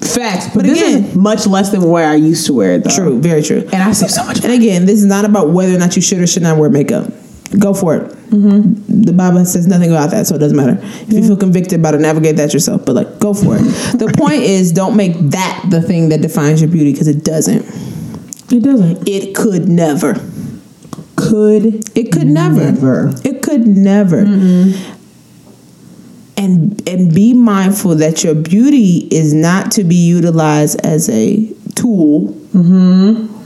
A: Facts. But,
B: But
A: this
B: again-
A: is much less than where I used to wear it though.
B: True, very true.
A: And I save so much
B: And again, this is not about whether or not you should or should not wear makeup. Go for it.
A: Mm-hmm.
B: The Bible says nothing about that, so it doesn't matter. If you feel convicted about it, navigate that yourself. But like, go for it. <laughs> the point is, don't make that the thing that defines your beauty because it doesn't.
A: It doesn't.
B: It could never.
A: Could
B: It could never.
A: Never.
B: It could never. And and be mindful that your beauty is not to be utilized as a tool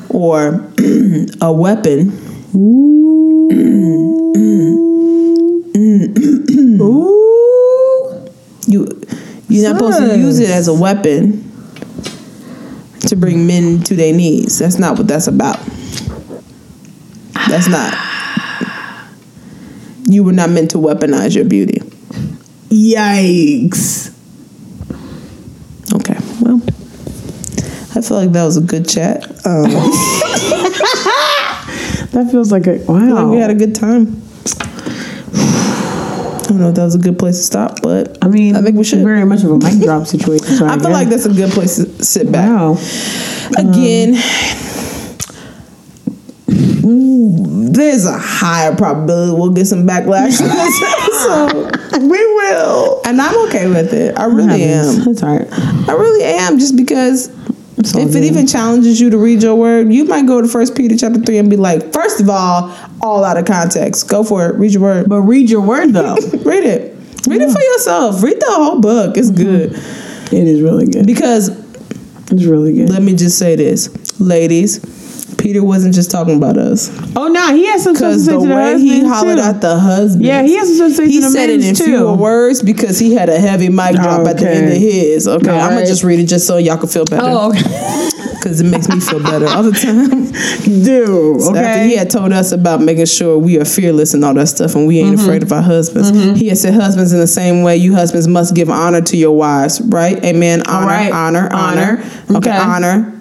B: or <clears throat> a weapon.
A: Ooh.
B: You you're not supposed to use it as a weapon to bring men to their knees. That's not what that's about. That's not. You were not meant to weaponize your beauty.
A: Yikes.
B: Okay, well, I feel like that was a good chat. Um, <laughs>
A: That feels like a wow.
B: like we had a good time. I don't know if that was a good place to stop, but
A: I mean,
B: I think we should.
A: Very much of a mic drop <laughs> situation. So I,
B: I feel like that's a good place to sit back.
A: wow.
B: Again, um, <sighs> there's a higher probability we'll get some backlash so. <laughs>
A: We will.
B: And I'm okay with it. I really am.
A: That's all right.
B: I really am, just because
A: all
B: if
A: good.
B: it even challenges you to read your word, you might go to First Peter chapter three and be like, first of all, all out of context. Go for it. Read your word.
A: But read your word though. <laughs>
B: read it. Read it for yourself. Read the whole book. It's mm-hmm. good.
A: it is really good.
B: Because
A: It's really good.
B: let me just say this, ladies. Peter wasn't just talking about us.
A: Oh no, he has some stuff to say
B: the
A: to the
B: way he hollered
A: too.
B: at the husband.
A: Yeah, he has some stuff to say
B: He
A: to the
B: said it in
A: too.
B: fewer words because he had a heavy mic drop at the end of his. Okay, I'm gonna just read it just so y'all can feel better.
A: Oh, okay. <laughs>
B: because it makes me feel better all the time. <laughs>
A: Dude,
B: So
A: okay.
B: After he had told us about making sure we are fearless and all that stuff, and we
A: Mm-hmm.
B: ain't afraid of our husbands, he had said, "Husbands, in the same way, you husbands must give honor to your wives, right? Amen. Honor,
A: right.
B: honor, honor.
A: Honor.
B: Okay,
A: Okay.
B: honor."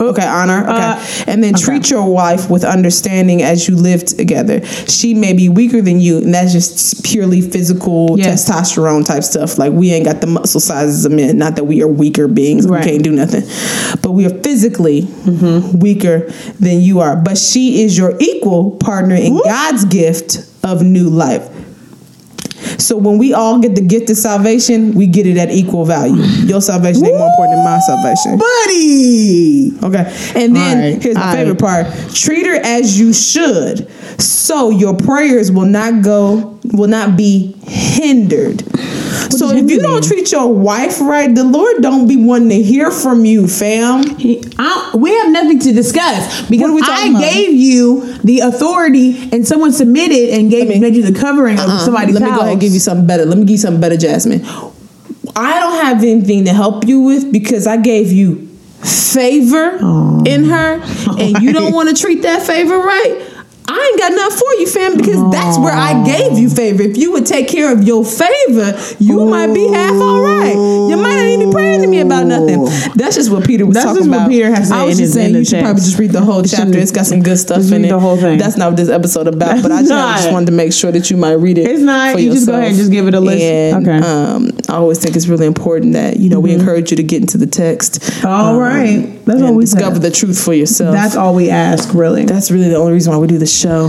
B: Okay, honor. Okay.
A: Uh,
B: and then treat your wife with understanding as you live together. She may be weaker than you, and that's just purely physical
A: Yes.
B: testosterone type stuff. Like we ain't got the muscle sizes of men. Not that we are weaker beings.
A: Right.
B: We can't do nothing. But we are physically
A: Mm-hmm.
B: weaker than you are. But she is your equal partner in God's gift of new life. So when we all get the gift of salvation, we get it at equal value. Your salvation ain't more important than my salvation.
A: buddy.
B: Okay. And then
A: right.
B: here's the
A: All
B: favorite part. Treat her as you should. So your prayers will not go will not be hindered. So if you don't treat your wife right, the Lord don't be wanting to hear from you, fam.
A: He- we have nothing to discuss because
B: What are we
A: I
B: about?
A: gave you the authority and someone submitted and gave
B: me-
A: made you the covering of
B: Uh-uh.
A: somebody's
B: Let me
A: house.
B: go ahead and give you something better. Let me give you something better, Jazmine. I don't have anything to help you with because I gave you favor in her, and you don't <laughs> want to treat that favor right. I ain't got nothing for you, fam, because that's where I gave you favor. If you would take care of your favor, you might be half all right. You might not even be praying to me about nothing. That's just what Peter was
A: That's
B: talking
A: just what
B: about.
A: Peter has
B: I was just saying you should
A: text.
B: probably just read the whole chapter. It's got some good stuff
A: just
B: in
A: read
B: it.
A: the whole thing.
B: That's not what this episode about. But I just, I just wanted to make sure that you might read it.
A: It's not.
B: for
A: You just go ahead and just give it a listen.
B: And,
A: Okay.
B: Um, I always think it's really important that you know we encourage you to get into the text.
A: All
B: um,
A: right. That's
B: and
A: all we
B: discover the truth for yourself.
A: That's all we ask, really.
B: That's really the only reason why we do the show.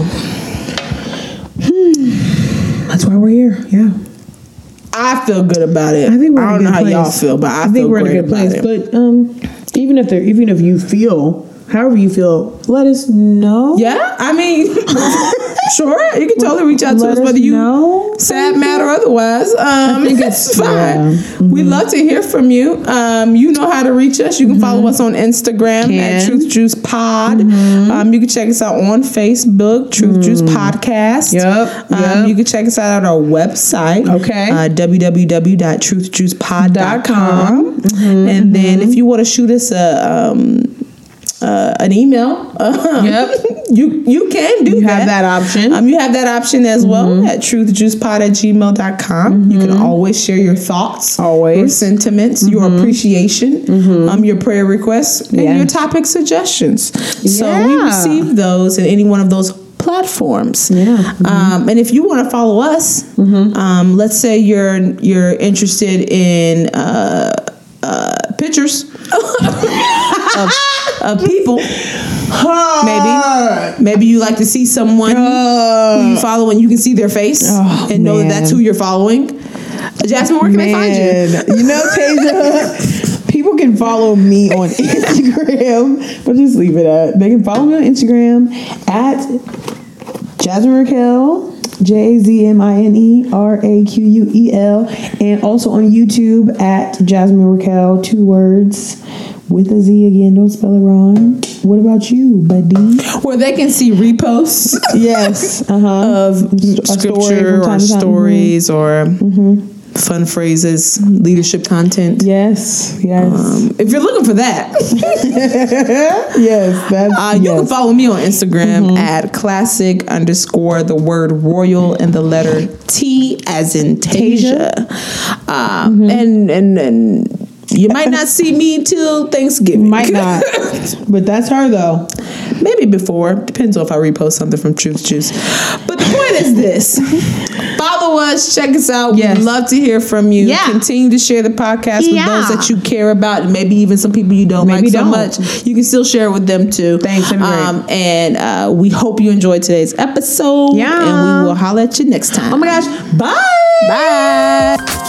A: That's why we're here. Yeah.
B: I feel good about it.
A: I think we're
B: I
A: in
B: don't know
A: good
B: how
A: place.
B: y'all feel, but I,
A: think
B: feel
A: we're in a good place.
B: it.
A: But um, even if there, even if you feel, however you feel, let us know.
B: yeah, I mean, <laughs> sure, you can totally reach out to
A: Let
B: us
A: us
B: whether you
A: know.
B: sad, mad, or otherwise. Um,
A: think
B: it's fine.
A: yeah. Mm-hmm.
B: We love to hear from you. Um, you know how to reach us. You can follow us on Instagram at
A: Can.
B: Truth Juice Pod.
A: Mm-hmm.
B: Um, you can check us out on Facebook, Truth Juice Podcast.
A: Mm. Yep,
B: Um,
A: yep.
B: You can check us out at our website.
A: Okay.
B: Uh, www.truthjuicepod.com.
A: Mm-hmm,
B: and then if you want to shoot us a um, uh, an email,
A: Yep. <laughs>
B: you you can do
A: You
B: that.
A: have that option.
B: Um, you have that option as well
A: Mm-hmm.
B: at truthjuicepod at gmail.com. You can always share your thoughts,
A: Always. Mm-hmm.
B: your sentiments, your appreciation, um, your prayer requests, and your topic suggestions. So we receive those in any one of those platforms.
A: Yeah. Mm-hmm.
B: Um, and if you want to follow us, um, let's say you're you're interested in uh, uh, pictures <laughs> of, of people. Maybe, maybe you like to see someone who you follow and you can see their face
A: Oh,
B: and know that that's who you're following. Jazmine, where can they find you?
A: you know, Tasia, people can follow me on <laughs> Instagram, but just leave it at. They can follow me on Instagram at Jazmine Raquel, J A Z M I N E R A Q U E L, and also on YouTube at Jazmine Raquel, two words with a Z again. Don't spell it wrong. What about you, buddy?
B: Where they can see reposts
A: Yes, uh huh.
B: of
A: A
B: scripture
A: time
B: or
A: time.
B: stories or fun phrases, leadership content.
A: Yes, yes,
B: Um, if you're looking for that, <laughs>
A: yes. That's
B: uh, you can follow me on Instagram at classic underscore the word royal and the letter T as in Tasia. Um, and, and, and you might not see me till Thanksgiving.
A: Might not, <laughs> but that's her though.
B: Maybe before. Depends on if I repost something from Truth Juice. But the point is this follow us. Check us out.
A: Yes.
B: We'd love to hear from you.
A: Yeah.
B: Continue to share the podcast with those that you care about, and maybe even some people you don't
A: Maybe
B: like so
A: don't.
B: much. You can still share it with them too.
A: Thanks, that'd be great.
B: Um, and uh, we hope you enjoyed today's episode.
A: Yeah.
B: And we will holler at you next time.
A: Oh my gosh. Bye. Bye.